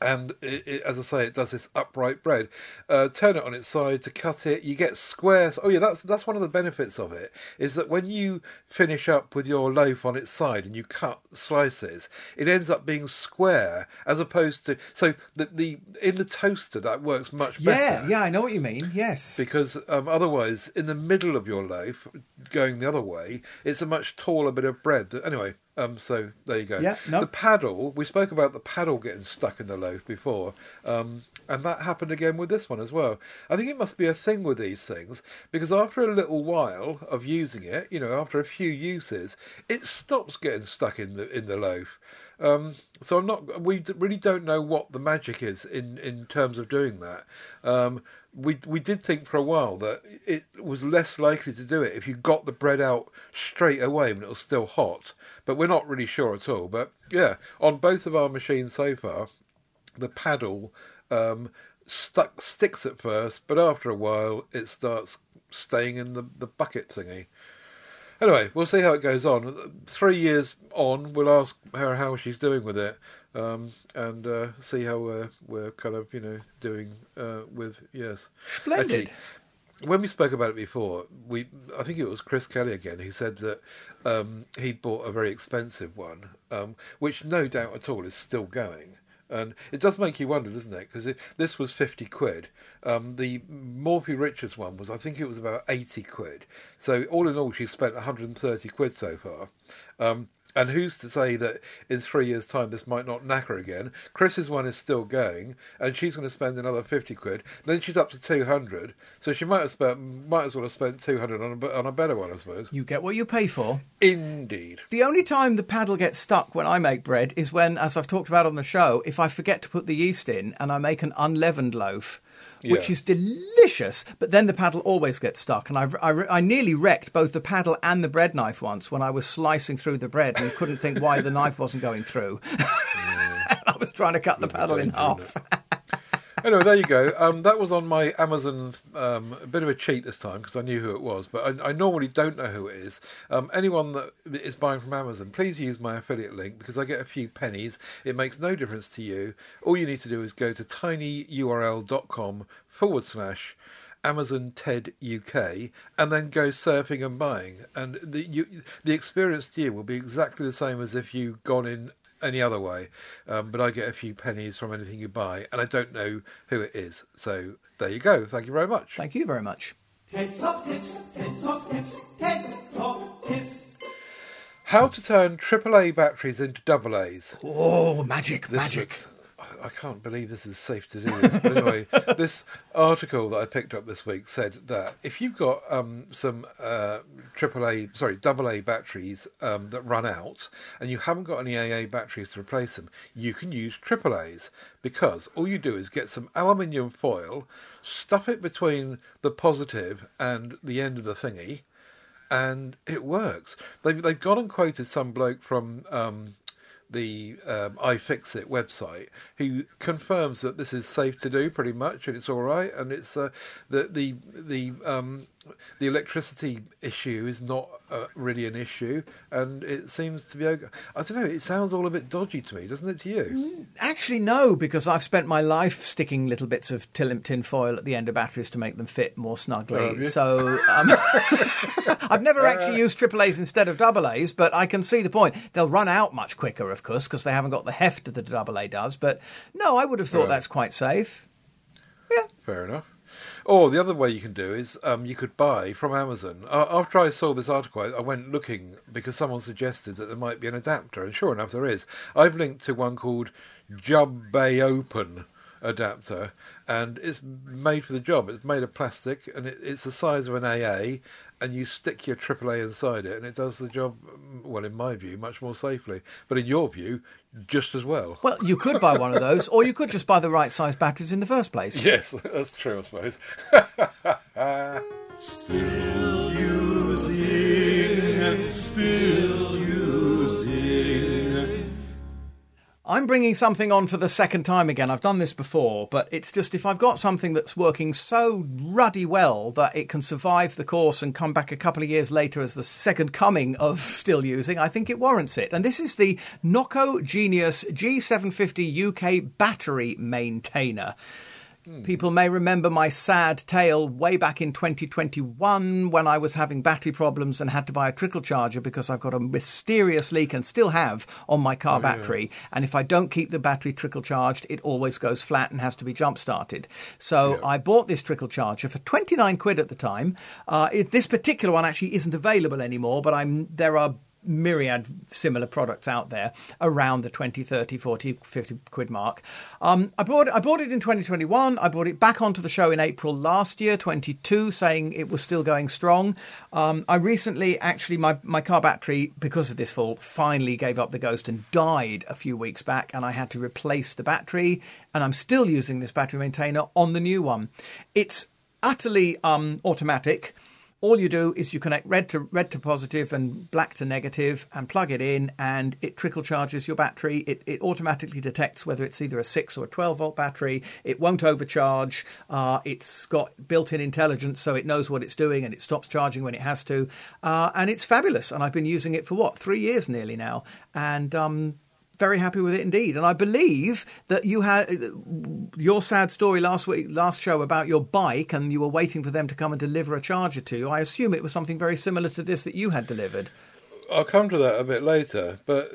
and it, it, as I say, it does this upright bread. Uh, turn it on its side to cut it. You get squares. Oh yeah, that's that's one of the benefits of it. Is that when you finish up with your loaf on its side and you cut slices, it ends up being square as opposed to so the the in the toaster that works much better. Yeah, yeah, I know what you mean. Yes. Because um, otherwise, in the middle of your loaf, going the other way, it's a much taller bit of bread. That, anyway, um, so there you go. Yeah, no. The paddle, we spoke about the paddle getting stuck in the loaf before, um, and that happened again with this one as well. I think it must be a thing with these things, because after a little while of using it, you know, after a few uses, it stops getting stuck in the in the loaf. Um, so I'm not. We really don't know what the magic is in, in terms of doing that. Um, we we did think for a while that it was less likely to do it if you got the bread out straight away when it was still hot. But we're not really sure at all. But yeah, on both of our machines so far, the paddle um, stuck sticks at first, but after a while it starts staying in the, the bucket thingy. Anyway, we'll see how it goes on. Three years on, we'll ask her how she's doing with it, um, and uh, see how we're, we're kind of you know doing uh, with yes. Splendid. Actually, when we spoke about it before, we I think it was Chris Kelly again who said that um, he bought a very expensive one, um, which no doubt at all is still going. And it does make you wonder, doesn't it? Because this was 50 quid. Um, the Morphy Richards one was, I think it was about 80 quid. So, all in all, she's spent 130 quid so far. Um, and who's to say that in three years' time this might not knack her again? Chris's one is still going, and she's going to spend another 50 quid. Then she's up to 200. So she might have spent, might as well have spent 200 on a, on a better one, I suppose. You get what you pay for. Indeed. The only time the paddle gets stuck when I make bread is when, as I've talked about on the show, if I forget to put the yeast in and I make an unleavened loaf, which Yeah. is delicious, but then the paddle always gets stuck. And I, I, I nearly wrecked both the paddle and the bread knife once when I was slicing through the bread and couldn't think why the knife wasn't going through. I was trying to cut the paddle in half. Anyway, there you go. Um, that was on my Amazon. Um, a bit of a cheat this time because I knew who it was, but I, I normally don't know who it is. Um, anyone that is buying from Amazon, please use my affiliate link because I get a few pennies. It makes no difference to you. All you need to do is go to tinyurl.com forward slash Amazon TED UK and then go surfing and buying. And the you, the experience to you will be exactly the same as if you've gone in any other way. Um, but I get a few pennies from anything you buy, and I don't know who it is. So there you go. Thank you very much. Thank you very much. Ted's Top Tips, Ted's Top Tips, Ted's Top Tips. How to turn AAA batteries into AA's. Oh, magic, This magic. looks- I can't believe this is safe to do this. But anyway, this article that I picked up this week said that if you've got um, some uh, AAA, sorry, AA batteries um, that run out, and you haven't got any AA batteries to replace them, you can use AAA's because all you do is get some aluminium foil, stuff it between the positive and the end of the thingy, and it works. They've they've gone and quoted some bloke from um, the um, iFixit website, who confirms that this is safe to do pretty much, and it's all right, and it's uh, the the the um, the electricity issue is not uh, really an issue, and it seems to be. okay. I don't know. It sounds all a bit dodgy to me, doesn't it? To you? Actually, no, because I've spent my life sticking little bits of tin, tin foil at the end of batteries to make them fit more snugly. Oh, so um, I've never actually used triple A's instead of double A's, but I can see the point. They'll run out much quicker, of course, because they haven't got the heft that the double A does. But no, I would have thought Right. that's quite safe. Yeah. Fair enough. Or the other way you can do is um, you could buy from Amazon. Uh, after I saw this article, I, I went looking because someone suggested that there might be an adapter, and sure enough, there is. I've linked to one called Jubbe Open adapter, and it's made for the job. It's made of plastic, and it, it's the size of an AA, and you stick your AAA inside it, and it does the job. mm, Well, in my view, much more safely, but in your view, just as well. Well, you could buy one of those, or you could just buy the right size batteries in the first place. Yes, that's true, I suppose. Still using and still using. I'm bringing something on for the second time again. I've done this before, but it's just if I've got something that's working so ruddy well that it can survive the course and come back a couple of years later as the second coming of still using, I think it warrants it. And this is the Noco Genius G750 UK battery maintainer. People may remember my sad tale way back in 2021 when I was having battery problems and had to buy a trickle charger because I've got a mysterious leak and still have on my car battery. And if I don't keep the battery trickle charged, it always goes flat and has to be jump started. So I bought this trickle charger for 29 quid at the time. Uh, it, this particular one actually isn't available anymore, but I'm there are myriad similar products out there around the 20 30 40 50 quid mark. Um, i bought i bought it in 2021 i bought it back onto the show in april last year 22 saying it was still going strong. Um, i recently actually my, my car battery because of this fault finally gave up the ghost and died a few weeks back and i had to replace the battery and i'm still using this battery maintainer on the new one. It's utterly um, automatic all you do is you connect red to red to positive and black to negative and plug it in and it trickle charges your battery. It, it automatically detects whether it's either a 6 or a 12 volt battery. It won't overcharge. Uh, it's got built-in intelligence so it knows what it's doing and it stops charging when it has to. Uh, and it's fabulous and i've been using it for what three years nearly now. And um, very happy with it indeed. And I believe that you had your sad story last week, last show about your bike, and you were waiting for them to come and deliver a charger to you. I assume it was something very similar to this that you had delivered. I'll come to that a bit later, but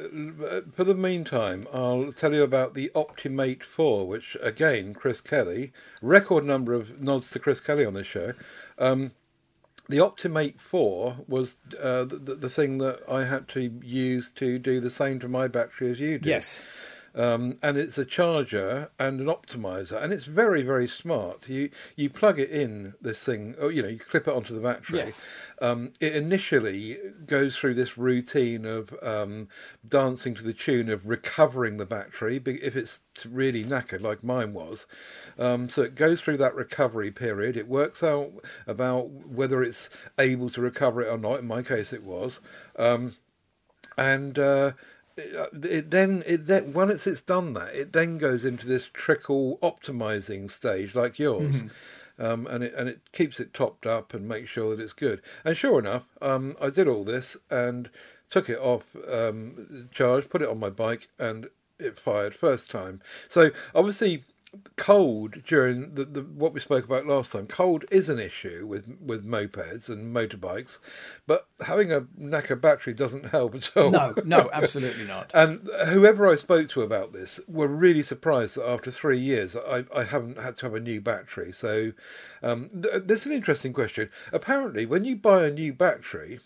for the meantime, I'll tell you about the Optimate 4, which, again, Chris Kelly, record number of nods to Chris Kelly on this show. Um, the Optimate 4 was uh, the, the thing that I had to use to do the same to my battery as you do. Um, and it's a charger and an optimizer, and it's very, very smart. You you plug it in this thing, or you know, you clip it onto the battery. Yes. Um, it initially goes through this routine of um, dancing to the tune of recovering the battery if it's really knackered, like mine was. Um, so it goes through that recovery period. It works out about whether it's able to recover it or not. In my case, it was. Um, and uh, it, it then it then once it's done that, it then goes into this trickle optimizing stage like yours. Um, and it and it keeps it topped up and makes sure that it's good. And sure enough, um, I did all this and took it off um, charge, put it on my bike, and it fired first time. So obviously, cold during the, the what we spoke about last time. Cold is an issue with with mopeds and motorbikes, but having a knacker battery doesn't help at all. No, no, absolutely not. And whoever I spoke to about this were really surprised that after three years I, I haven't had to have a new battery. So um, th- this is an interesting question. Apparently, when you buy a new battery,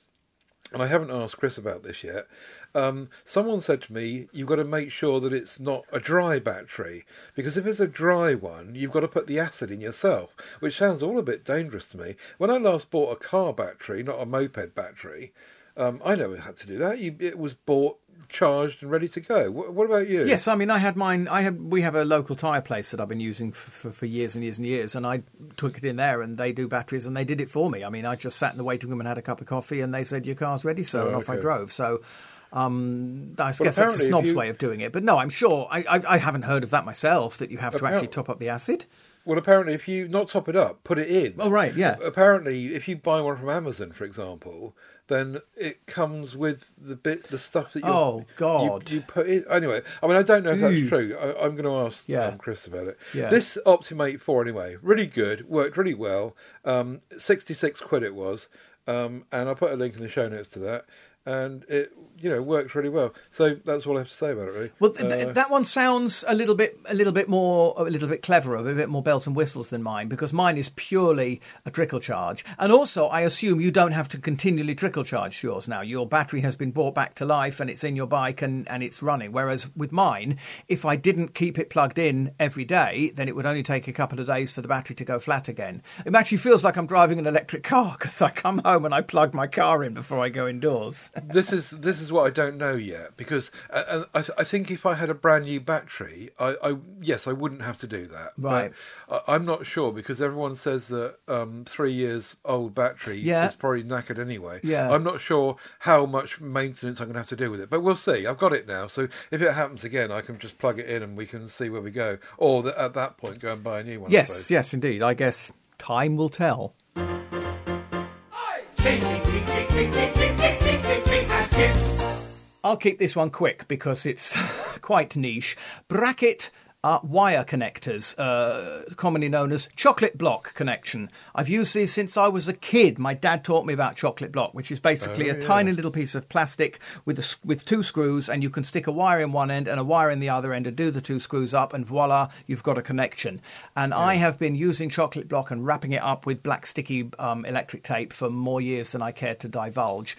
and I haven't asked Chris about this yet. Um, someone said to me, "You've got to make sure that it's not a dry battery because if it's a dry one, you've got to put the acid in yourself." Which sounds all a bit dangerous to me. When I last bought a car battery, not a moped battery, um, I never had to do that. You, it was bought, charged, and ready to go. What, what about you? Yes, I mean, I had mine. I have. We have a local tyre place that I've been using for, for years and years and years, and I took it in there, and they do batteries, and they did it for me. I mean, I just sat in the waiting room and had a cup of coffee, and they said, "Your car's ready, sir," Oh, and off I drove. So. Um, I guess that's a snob's you- way of doing it, but no, I'm sure I, I, I haven't heard of that myself. That you have to actually top up the acid. Well, apparently, if you not top it up, put it in. Oh right, yeah. Apparently, if you buy one from Amazon, for example, then it comes with the bit, the stuff that you Oh, God. you, you put in. Anyway, I mean, I don't know if that's true. I, I'm going to ask Yeah. um, Chris about it. Yeah. This Optimate Four, anyway, really good, worked really well. Um, Sixty-six quid it was, um, and I put a link in the show notes to that, and it you know worked really well. So that's all I have to say about it. Really. Well, th- th- Uh, that one sounds a little bit, a little bit more, a little bit cleverer, a bit more bells and whistles than mine, because mine is purely a trickle charge, and also I assume you don't have to continually trickle charge yours now. Your battery has been brought back to life, and it's in your bike, and and it's running. Whereas with mine, if I didn't keep it plugged in every day, then it would only take a couple of days for the battery to go flat again. It actually feels like I'm driving an electric car because I come home and I plug my car in before I go indoors. this is this is what I don't know yet because uh, uh, I, th- I think if I had a brand new battery, I, I yes I wouldn't have to do that. Right. But I, I'm not sure because everyone says that um, three years old battery Yeah. is probably knackered anyway. Yeah. I'm not sure how much maintenance I'm going to have to do with it, but we'll see. I've got it now, so if it happens again, I can just plug it in and we can see where we go. Or that at that point, go and buy a new one. Yes, yes, indeed. I guess time will tell. I'll keep this one quick because it's quite niche. Bracket uh, wire connectors, uh, commonly known as chocolate block connection. I've used these since I was a kid. My dad taught me about chocolate block, which is basically a tiny little piece of plastic with a, with two screws, and you can stick a wire in one end and a wire in the other end, and do the two screws up, and voila, you've got a connection. And I have been using chocolate block and wrapping it up with black sticky um, electric tape for more years than I care to divulge.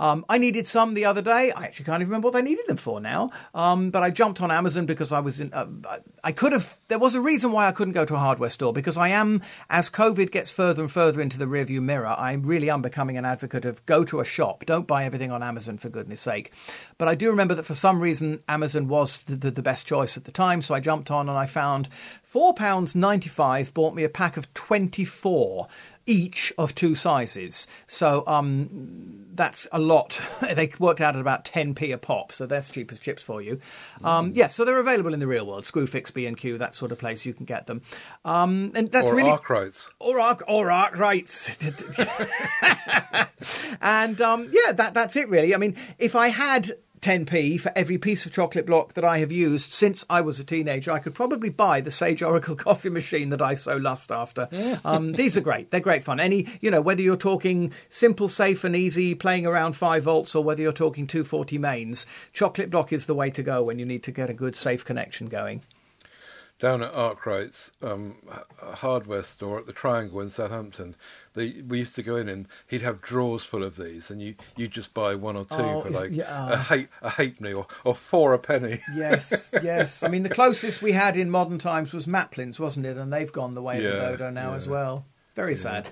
Um, I needed some the other day. I actually can't even remember what I needed them for now. Um, but I jumped on Amazon because I was in. Uh, I could have. There was a reason why I couldn't go to a hardware store because I am, as COVID gets further and further into the rearview mirror, I really am becoming an advocate of go to a shop. Don't buy everything on Amazon for goodness sake. But I do remember that for some reason Amazon was the, the, the best choice at the time, so I jumped on and I found four pounds ninety five. Bought me a pack of twenty four each of two sizes. So um, that's a lot. they worked out at about 10p a pop, so that's cheap as chips for you. Um, yeah, so they're available in the real world. Screwfix, B&Q, that sort of place, you can get them. Um, and that's Or really... Arkwrights. Or arc, or arc rights. and um, yeah, that that's it really. I mean, if I had 10p for every piece of chocolate block that I have used since I was a teenager, I could probably buy the Sage Oracle coffee machine that I so lust after. Um, these are great. They're great fun. Any, you know, whether you're talking simple, safe, and easy, playing around five volts, or whether you're talking 240 mains, chocolate block is the way to go when you need to get a good, safe connection going. Down at Arkwright's um, hardware store at the Triangle in Southampton, they, we used to go in and he'd have drawers full of these, and you you just buy one or two Oh, for like yeah. a half a halfpenny or, or four a penny. Yes, yes. I mean, the closest we had in modern times was Maplins, wasn't it? And they've gone the way of the Dodo now yeah. as well. Very sad.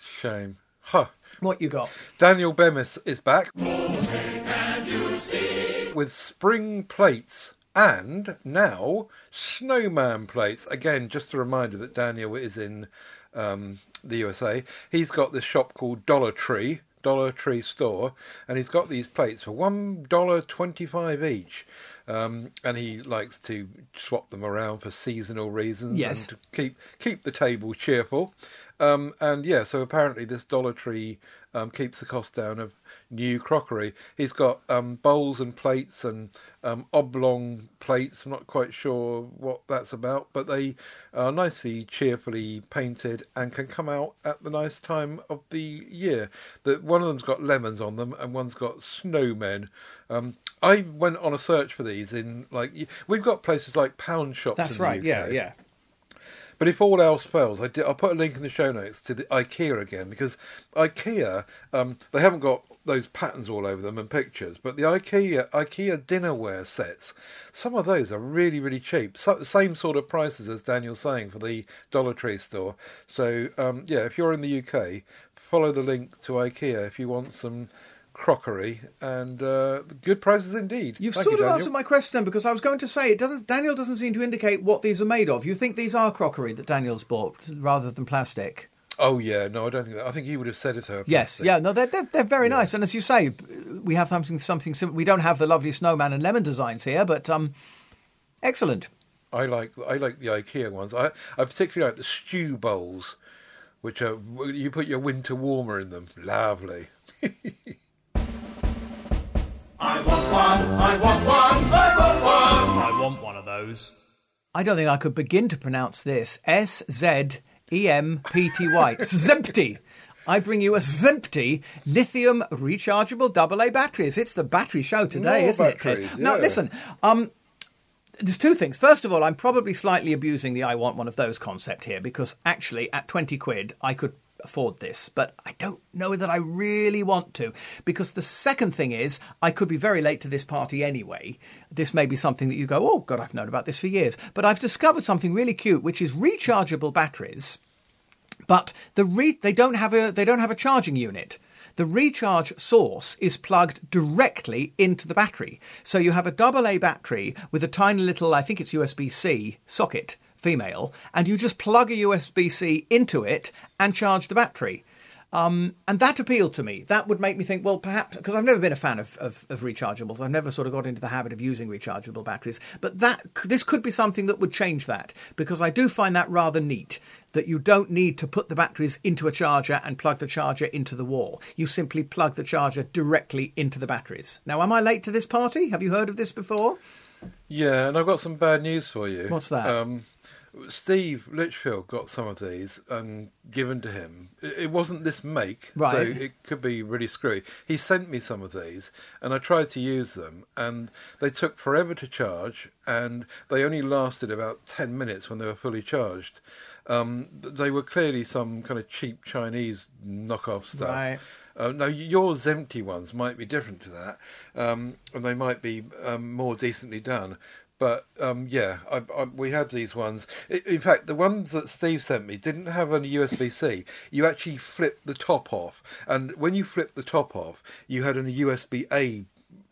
Shame. Huh. What you got? Daniel Bemis is back with spring plates and now snowman plates. Again, just a reminder that Daniel is in um, the USA. He's got this shop called Dollar Tree. Dollar Tree store, and he's got these plates for one dollar twenty-five each, um, and he likes to swap them around for seasonal reasons Yes. and to keep keep the table cheerful. Um, and yeah, so apparently this Dollar Tree um, keeps the cost down of new crockery. He's got um, bowls and plates and um, oblong plates. I'm not quite sure what that's about, but they are nicely, cheerfully painted and can come out at the nice time of the year. That one of them's got lemons on them and one's got snowmen. Um, I went on a search for these in like we've got places like pound shops. That's right. Yeah, yeah. But if all else fails, I did, I'll put a link in the show notes to the IKEA again because IKEA um, they haven't got those patterns all over them and pictures, but the IKEA IKEA dinnerware sets, some of those are really really cheap, so, same sort of prices as Daniel's saying for the Dollar Tree store. So um, yeah, if you're in the UK, follow the link to IKEA if you want some crockery and uh, good prices indeed. You've Thank sort you, of answered my question then, because I was going to say it doesn't. Daniel doesn't seem to indicate what these are made of. You think these are crockery that Daniel's bought rather than plastic? Oh yeah, no, I don't think that. I think he would have said it though. Yes, yeah, no, they're, they're, they're very nice. And as you say, we have something something similar. We don't have the lovely snowman and lemon designs here, but um, excellent. I like I like the IKEA ones. I I particularly like the stew bowls, which are you put your winter warmer in them. Lovely. I want one, I want one, I want one. I want one of those. I don't think I could begin to pronounce this. S Z E M P T Y. Zempty. I bring you a Zempty lithium rechargeable AA batteries. It's the battery show today, More isn't it, batteries, Ted? Now, listen. Um, there's two things. First of all, I'm probably slightly abusing the I want one of those concept here because actually, at 20 quid, I could afford this, but I don't know that I really want to. Because the second thing is, I could be very late to this party anyway. This may be something that you go, oh, God, I've known about this for years. But I've discovered something really cute, which is rechargeable batteries but the re- they don't have a they don't have a charging unit. The recharge source is plugged directly into the battery. So you have a double A battery with a tiny little, I think it's USB C socket, female, and you just plug a USB C into it and charge the battery. Um, and that appealed to me. That would make me think, well, perhaps because I've never been a fan of, of, of rechargeables. I've never sort of got into the habit of using rechargeable batteries. But that this could be something that would change that because I do find that rather neat. That you don't need to put the batteries into a charger and plug the charger into the wall. You simply plug the charger directly into the batteries. Now, am I late to this party? Have you heard of this before? Yeah, and I've got some bad news for you. What's that? Um, Steve Litchfield got some of these um, given to him. It, wasn't this make, so it could be really screwy. He sent me some of these, and I tried to use them, and they took forever to charge, and they only lasted about ten minutes when they were fully charged. Um, they were clearly some kind of cheap Chinese knockoff stuff. Right. Uh, now, yours empty ones might be different to that, um, and they might be um, more decently done. But um, yeah, I, I, we had these ones. In fact, the ones that Steve sent me didn't have a USB C. You actually flipped the top off, and when you flipped the top off, you had a USB A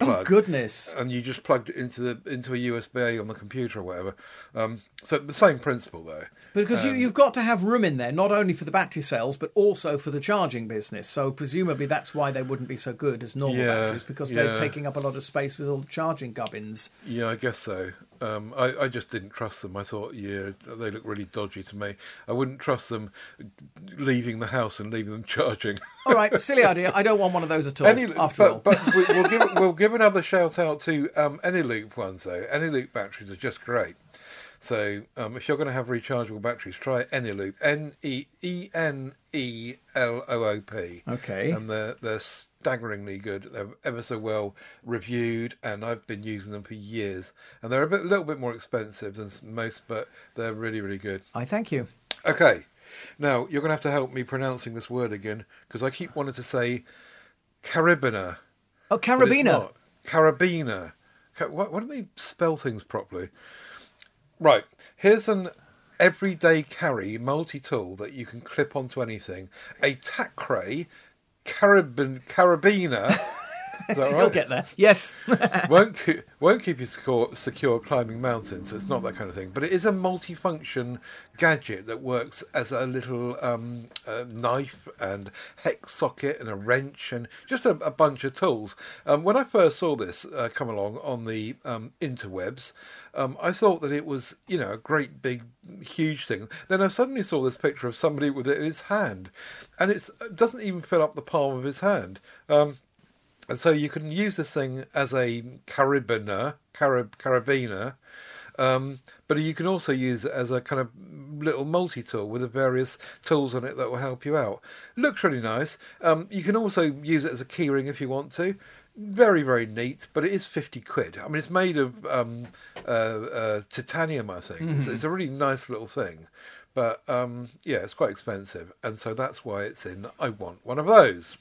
plug. Oh, goodness. And you just plugged it into the into a USB on the computer or whatever. Um, so the same principle though. Because you, you've got to have room in there, not only for the battery cells, but also for the charging business. So presumably that's why they wouldn't be so good as normal Yeah, batteries, because they're taking up a lot of space with all the charging gubbins. Yeah, I guess so. Um, I, I just didn't trust them. I thought, yeah, they look really dodgy to me. I wouldn't trust them leaving the house and leaving them charging. All right, silly idea. I don't want one of those at all. Any, after all, but, but we, we'll give we'll give another shout out to um, Eneloop ones though. Eneloop batteries are just great. So um, if you're going to have rechargeable batteries, try Eneloop. N E E N E L O O P. Okay. And they're they're staggeringly good. They're ever so well reviewed, and I've been using them for years. And they're a bit, little bit more expensive than most, but they're really really good. I thank you. Okay. Now you're going to have to help me pronouncing this word again because I keep wanting to say carabiner. Oh, carabiner. Carabiner. Ca- Why, why don't they spell things properly? Right. Here's an everyday carry multi tool that you can clip onto anything. A Tacray carabin, carabiner. Is that You'll get there. Yes. won't keep, won't keep you secure, secure climbing mountains. So it's not that kind of thing. But it is a multifunction gadget that works as a little um, uh, knife and hex socket and a wrench and just a, a bunch of tools. Um, when I first saw this uh, come along on the um, interwebs, um, I thought that it was you know a great big huge thing. Then I suddenly saw this picture of somebody with it in his hand, and it's, it doesn't even fill up the palm of his hand. Um, and so you can use this thing as a carabiner, carab, carabiner, um, but you can also use it as a kind of little multi-tool with the various tools on it that will help you out. looks really nice. Um, you can also use it as a keyring if you want to. Very, very neat, but it is 50 quid. I mean, it's made of um, uh, uh, titanium, I think. It's, it's a really nice little thing. But um, yeah, it's quite expensive. And so that's why it's in I Want One of Those.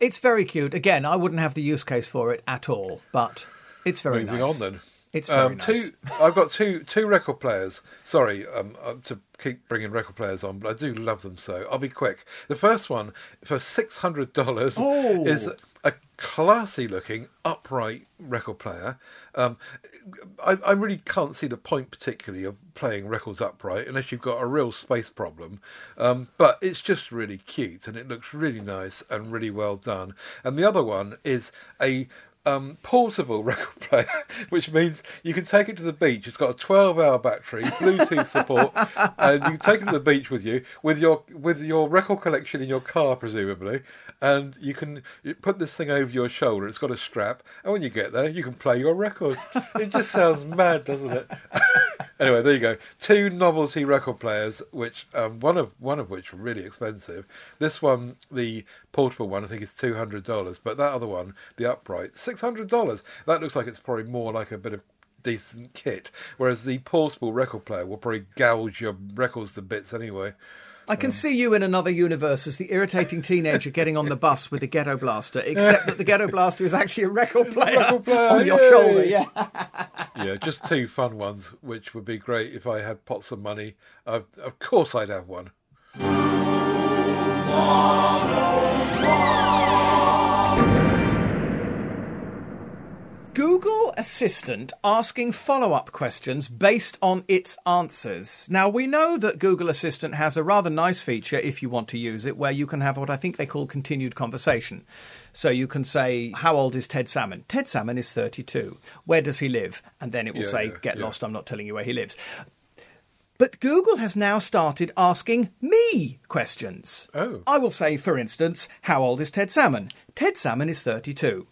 It's very cute. Again, I wouldn't have the use case for it at all, but it's very Moving nice. on then. It's very Um, nice. two, I've got two two record players. Sorry um, uh, to keep bringing record players on, but I do love them so. I'll be quick. The first one for six hundred dollars Oh. is a classy looking upright record player. Um, I, I really can't see the point particularly of playing records upright unless you've got a real space problem. Um, but it's just really cute and it looks really nice and really well done. And the other one is a um, portable record player, which means you can take it to the beach. It's got a 12-hour battery, Bluetooth support, and you can take it to the beach with you with your with your record collection in your car, presumably. And you can put this thing over your shoulder. It's got a strap, and when you get there, you can play your records. It just sounds mad, doesn't it? anyway, there you go. Two novelty record players, which um, one of one of which really expensive. This one, the portable one, I think is two hundred dollars, but that other one, the upright, six hundred dollars. That looks like it's probably more like a bit of decent kit, whereas the portable record player will probably gouge your records to bits anyway. I can see you in another universe as the irritating teenager getting on the bus with a ghetto blaster, except that the ghetto blaster is actually a record player, record player, on your yay! shoulder. Yeah. Yeah, just two fun ones, which would be great if I had pots of money. Uh, of course, I'd have one. Google Assistant asking follow up questions based on its answers. Now, we know that Google Assistant has a rather nice feature if you want to use it, where you can have what I think they call continued conversation. So you can say, How old is Ted Salmon? Ted Salmon is 32. Where does he live? And then it will Yeah, say, yeah, Get yeah. lost, I'm not telling you where he lives. But Google has now started asking me questions. Oh. I will say, for instance, How old is Ted Salmon? Ted Salmon is 32.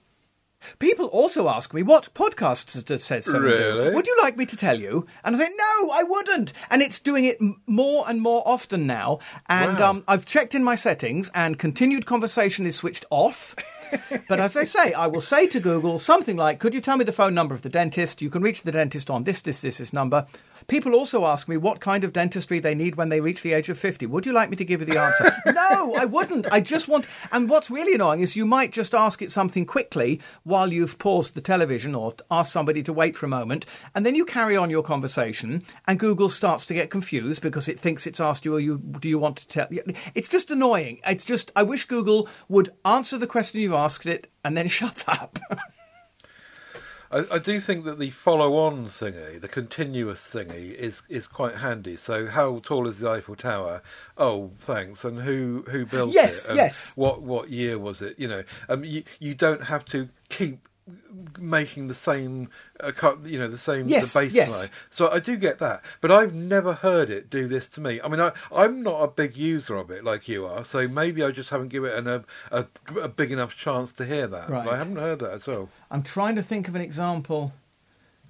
People also ask me what podcasts does Salmon Really? do. Would you like me to tell you? And I think no, I wouldn't. And it's doing it more and more often now. And Wow. um, I've checked in my settings, and continued conversation is switched off. but as I say, I will say to Google something like, "Could you tell me the phone number of the dentist? You can reach the dentist on this, this, this, this number." People also ask me what kind of dentistry they need when they reach the age of 50. Would you like me to give you the answer? no, I wouldn't. I just want. And what's really annoying is you might just ask it something quickly while you've paused the television or ask somebody to wait for a moment, and then you carry on your conversation, and Google starts to get confused because it thinks it's asked you, "Are you do you want to tell?" It's just annoying. It's just I wish Google would answer the question you've asked it and then shut up. I, I do think that the follow-on thingy, the continuous thingy, is is quite handy. So, how tall is the Eiffel Tower? Oh, thanks. And who who built Yes, it? And yes. What what year was it? You know, um, you you don't have to keep making the same, uh, you know, the same Yes, the baseline. yes. So I do get that, but I've never heard it do this to me. I mean, I, I'm not a big user of it like you are, so maybe I just haven't given it an, a, a a big enough chance to hear that. Right. But I haven't heard that at all. I'm trying to think of an example.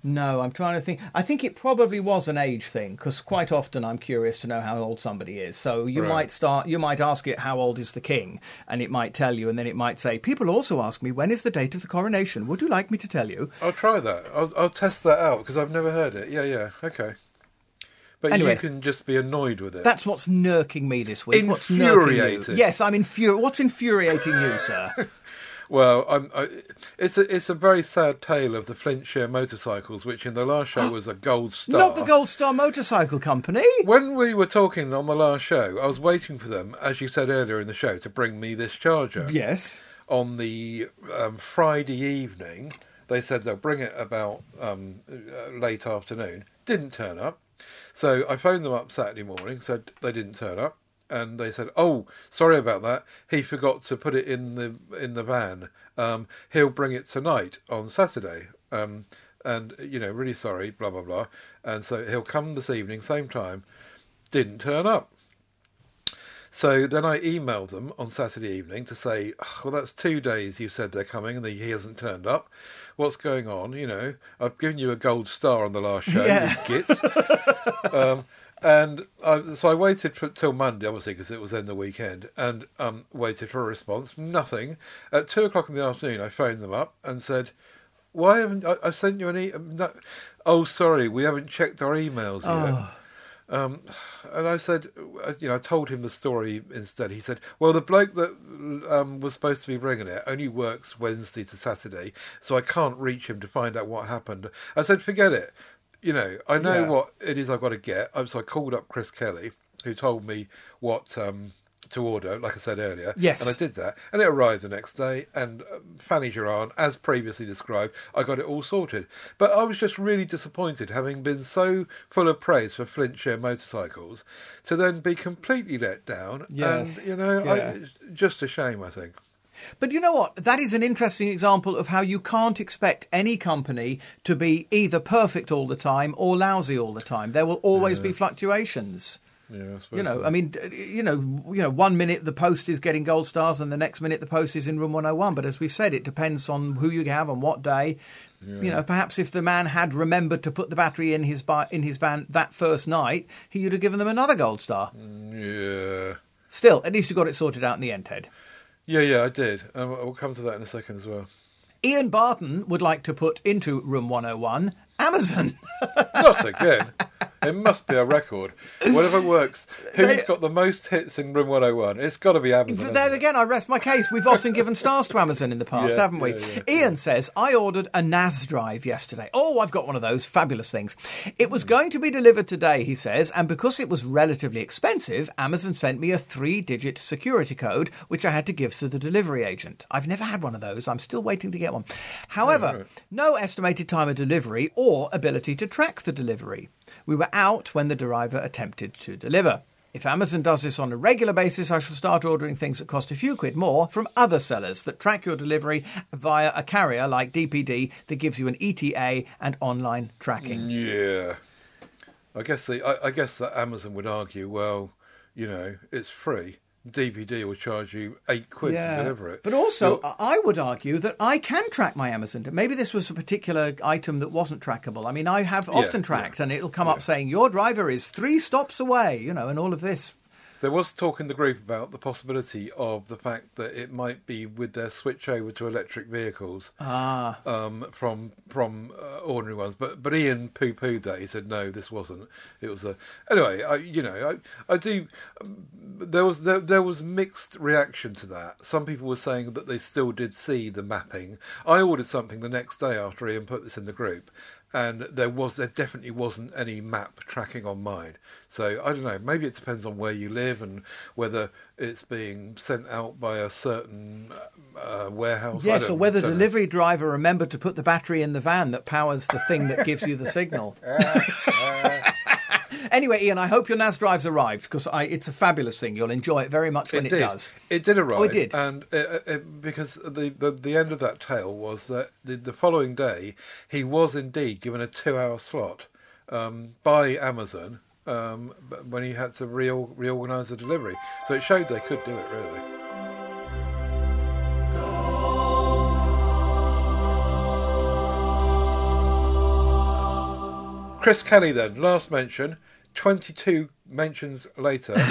No, I'm trying to think. I think it probably was an age thing because quite often I'm curious to know how old somebody is. So you Right. might start, you might ask it, "How old is the king?" and it might tell you, and then it might say, "People also ask me when is the date of the coronation. Would you like me to tell you?" I'll try that. I'll, I'll test that out because I've never heard it. Yeah, yeah, okay. But Anyway. you can just be annoyed with it. That's what's nurking me this week. What's nurking you? Yes, I'm infuriated. What's infuriating you, sir? well, I'm, I, it's a it's a very sad tale of the Flintshire motorcycles, which in the last show was a gold star. Not the Gold Star Motorcycle Company. When we were talking on the last show, I was waiting for them, as you said earlier in the show, to bring me this charger. Yes. On the um, Friday evening, they said they'll bring it about um, uh, late afternoon. Didn't turn up. So I phoned them up Saturday morning, said they didn't turn up, and they said, "Oh, sorry about that. He forgot to put it in the in the van. Um, he'll bring it tonight on Saturday." Um, and you know, really sorry, blah blah blah. And so he'll come this evening, same time. Didn't turn up. So then I emailed them on Saturday evening to say, "Oh, well, that's two days you said they're coming and he hasn't turned up. What's going on? You know, I've given you a gold star on the last show, Yeah. you gits. um, and I, so I waited for, till Monday, obviously, because it was then the weekend, and um, waited for a response. Nothing. At two o'clock in the afternoon, I phoned them up and said, "Why haven't I, I sent you an e? No, oh, sorry, we haven't checked our emails yet." Um, and I said, uh, you know, I told him the story instead. He said, well, the bloke that um, was supposed to be bringing it only works Wednesday to Saturday, so I can't reach him to find out what happened. I said, forget it. You know, I know Yeah. what it is I've got to get. Um, So I called up Chris Kelly, who told me what um, to order, like I said earlier. Yes. And I did that. And it arrived the next day. And um, Fanny Gerard, as previously described, I got it all sorted. But I was just really disappointed, having been so full of praise for Flintshire motorcycles, to then be completely let down. Yes. And, you know, I, Yeah. it's just a shame, I think. But you know what? That is an interesting example of how you can't expect any company to be either perfect all the time or lousy all the time. There will always be fluctuations. Yeah, You know, so. I mean, you know, you know, one minute the post is getting gold stars, and the next minute the post is in room 101. But as we've said, it depends on who you have and what day. You know, perhaps if the man had remembered to put the battery in his bi- in his van that first night, he would have given them another gold star. Yeah. Still, at least you got it sorted out in the end, Ted. Yeah, yeah, I did. Um, we'll come to that in a second as well. Ian Barton would like to put into room 101 Amazon. Not again. It must be a record. Whatever works. Who's got the most hits in Room 101? It's got to be Amazon. There again, I rest my case. We've often given stars to Amazon in the past, Yeah, haven't we? yeah, yeah, Ian says, I ordered a NAS drive yesterday. Oh, I've got one of those fabulous things. It was going to be delivered today, he says, and because it was relatively expensive, Amazon sent me a three digit security code, which I had to give to the delivery agent. I've never had one of those. I'm still waiting to get one. However, no estimated time of delivery or ability to track the delivery. We were out when the driver attempted to deliver. If Amazon does this on a regular basis, I shall start ordering things that cost a few quid more from other sellers that track your delivery via a carrier like DPD that gives you an ETA and online tracking. Yeah. I guess the, I, I guess that Amazon would argue, well, you know, it's free. DPD will charge you eight quid to deliver it. But also, You're- I would argue that I can track my Amazon. Maybe this was a particular item that wasn't trackable. I mean, I have often yeah. tracked, and it'll come up saying your driver is three stops away, you know, and all of this. There was talk in the group about the possibility of the fact that it might be with their switch over to electric vehicles Ah. um, from from uh, ordinary ones. But but Ian poo pooed that. He said no, this wasn't. It was a anyway. I you know I I do. Um, there was there, there was mixed reaction to that. Some people were saying that they still did see the mapping. I ordered something the next day after Ian put this in the group. And there was, there definitely wasn't any map tracking on mine. So I don't know. Maybe it depends on where you live and whether it's being sent out by a certain uh, warehouse. Yes, or whether the don't know. delivery driver remembered to put the battery in the van that powers the thing that gives you the signal. anyway, Ian, I hope your NAS drive's arrived because it's a fabulous thing. You'll enjoy it very much when it, did. does. It did arrive. Oh, it did? and it, it, because the, the the end of that tale was that the, the following day he was indeed given a two-hour slot um, by Amazon um, when he had to reor- reorganise the delivery. So it showed they could do it really. Chris Kelly then, last mention, 22 mentions later.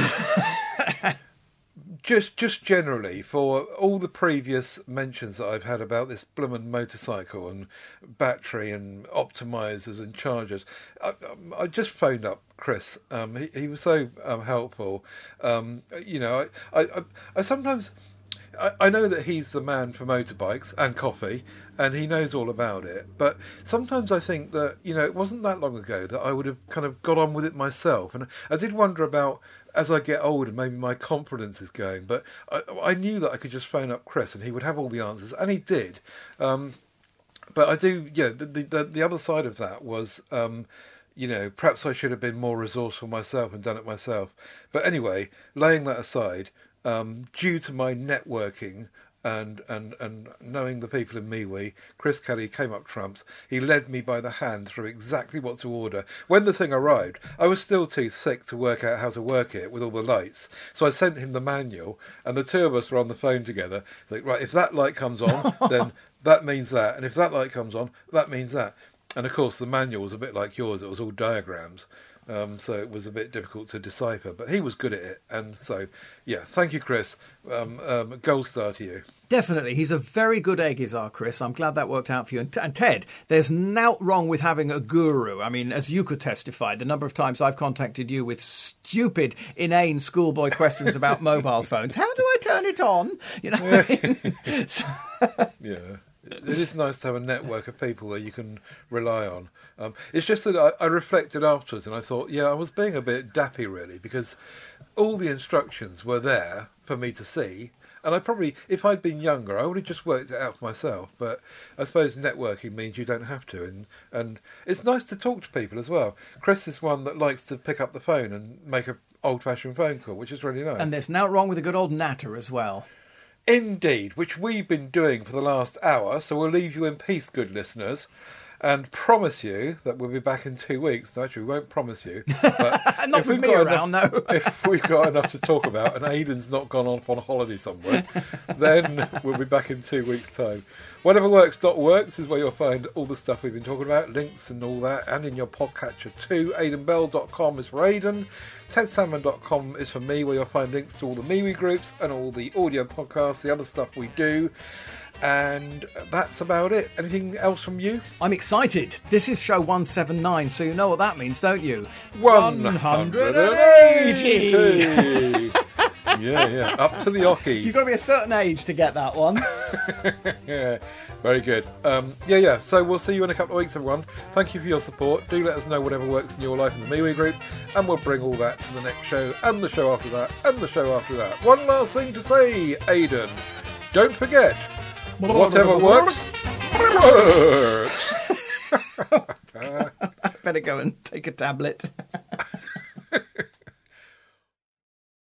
just just generally for all the previous mentions that I've had about this bloomin' motorcycle and battery and optimizers and chargers, I, I just phoned up Chris. Um, he, he was so um, helpful. Um, you know, I, I, I, I sometimes. I, I know that he's the man for motorbikes and coffee, and he knows all about it. But sometimes I think that you know it wasn't that long ago that I would have kind of got on with it myself, and I did wonder about as I get older, maybe my confidence is going. But I, I knew that I could just phone up Chris, and he would have all the answers, and he did. Um, but I do, yeah. The, the the other side of that was, um, you know, perhaps I should have been more resourceful myself and done it myself. But anyway, laying that aside, um, due to my networking and and and knowing the people in MeWe, Chris Kelly came up trumps. He led me by the hand through exactly what to order. When the thing arrived, I was still too sick to work out how to work it with all the lights. So I sent him the manual, and the two of us were on the phone together. It's like, right, if that light comes on, then that means that, and if that light comes on, that means that. And of course, the manual was a bit like yours; it was all diagrams. Um, so it was a bit difficult to decipher, but he was good at it. And so, yeah, thank you, Chris. Um, um, gold star to you. Definitely. He's a very good egg, is our Chris. I'm glad that worked out for you. And, and Ted, there's nought wrong with having a guru. I mean, as you could testify, the number of times I've contacted you with stupid, inane schoolboy questions about mobile phones. How do I turn it on? You know I mean? So- Yeah. It is nice to have a network of people that you can rely on. Um, it's just that I, I reflected afterwards and I thought, yeah, I was being a bit dappy really because all the instructions were there for me to see. And I probably, if I'd been younger, I would have just worked it out for myself. But I suppose networking means you don't have to. And, and it's nice to talk to people as well. Chris is one that likes to pick up the phone and make a old fashioned phone call, which is really nice. and there's nought wrong with a good old natter as well. Indeed, which we've been doing for the last hour, so we'll leave you in peace, good listeners, and promise you that we'll be back in two weeks. No, actually, we won't promise you. But Not if with we've got around, enough, no. if we've got enough to talk about and Aidan's not gone off on a holiday somewhere, then we'll be back in two weeks' time. Whateverworks.works is where you'll find all the stuff we've been talking about, links and all that, and in your podcatcher too. AidanBell.com is for Aidan. TedSalmon.com is for me, where you'll find links to all the MeWe groups and all the audio podcasts, the other stuff we do. And that's about it. Anything else from you? I'm excited. This is show 179, so you know what that means, don't you? 180. yeah, yeah. Up to the ocky. You've got to be a certain age to get that one. yeah, very good. Um, yeah, yeah. So we'll see you in a couple of weeks, everyone. Thank you for your support. Do let us know whatever works in your life in the MeWe group, and we'll bring all that to the next show, and the show after that, and the show after that. One last thing to say, Aidan. Don't forget, Whatever works. works. Better go and take a tablet.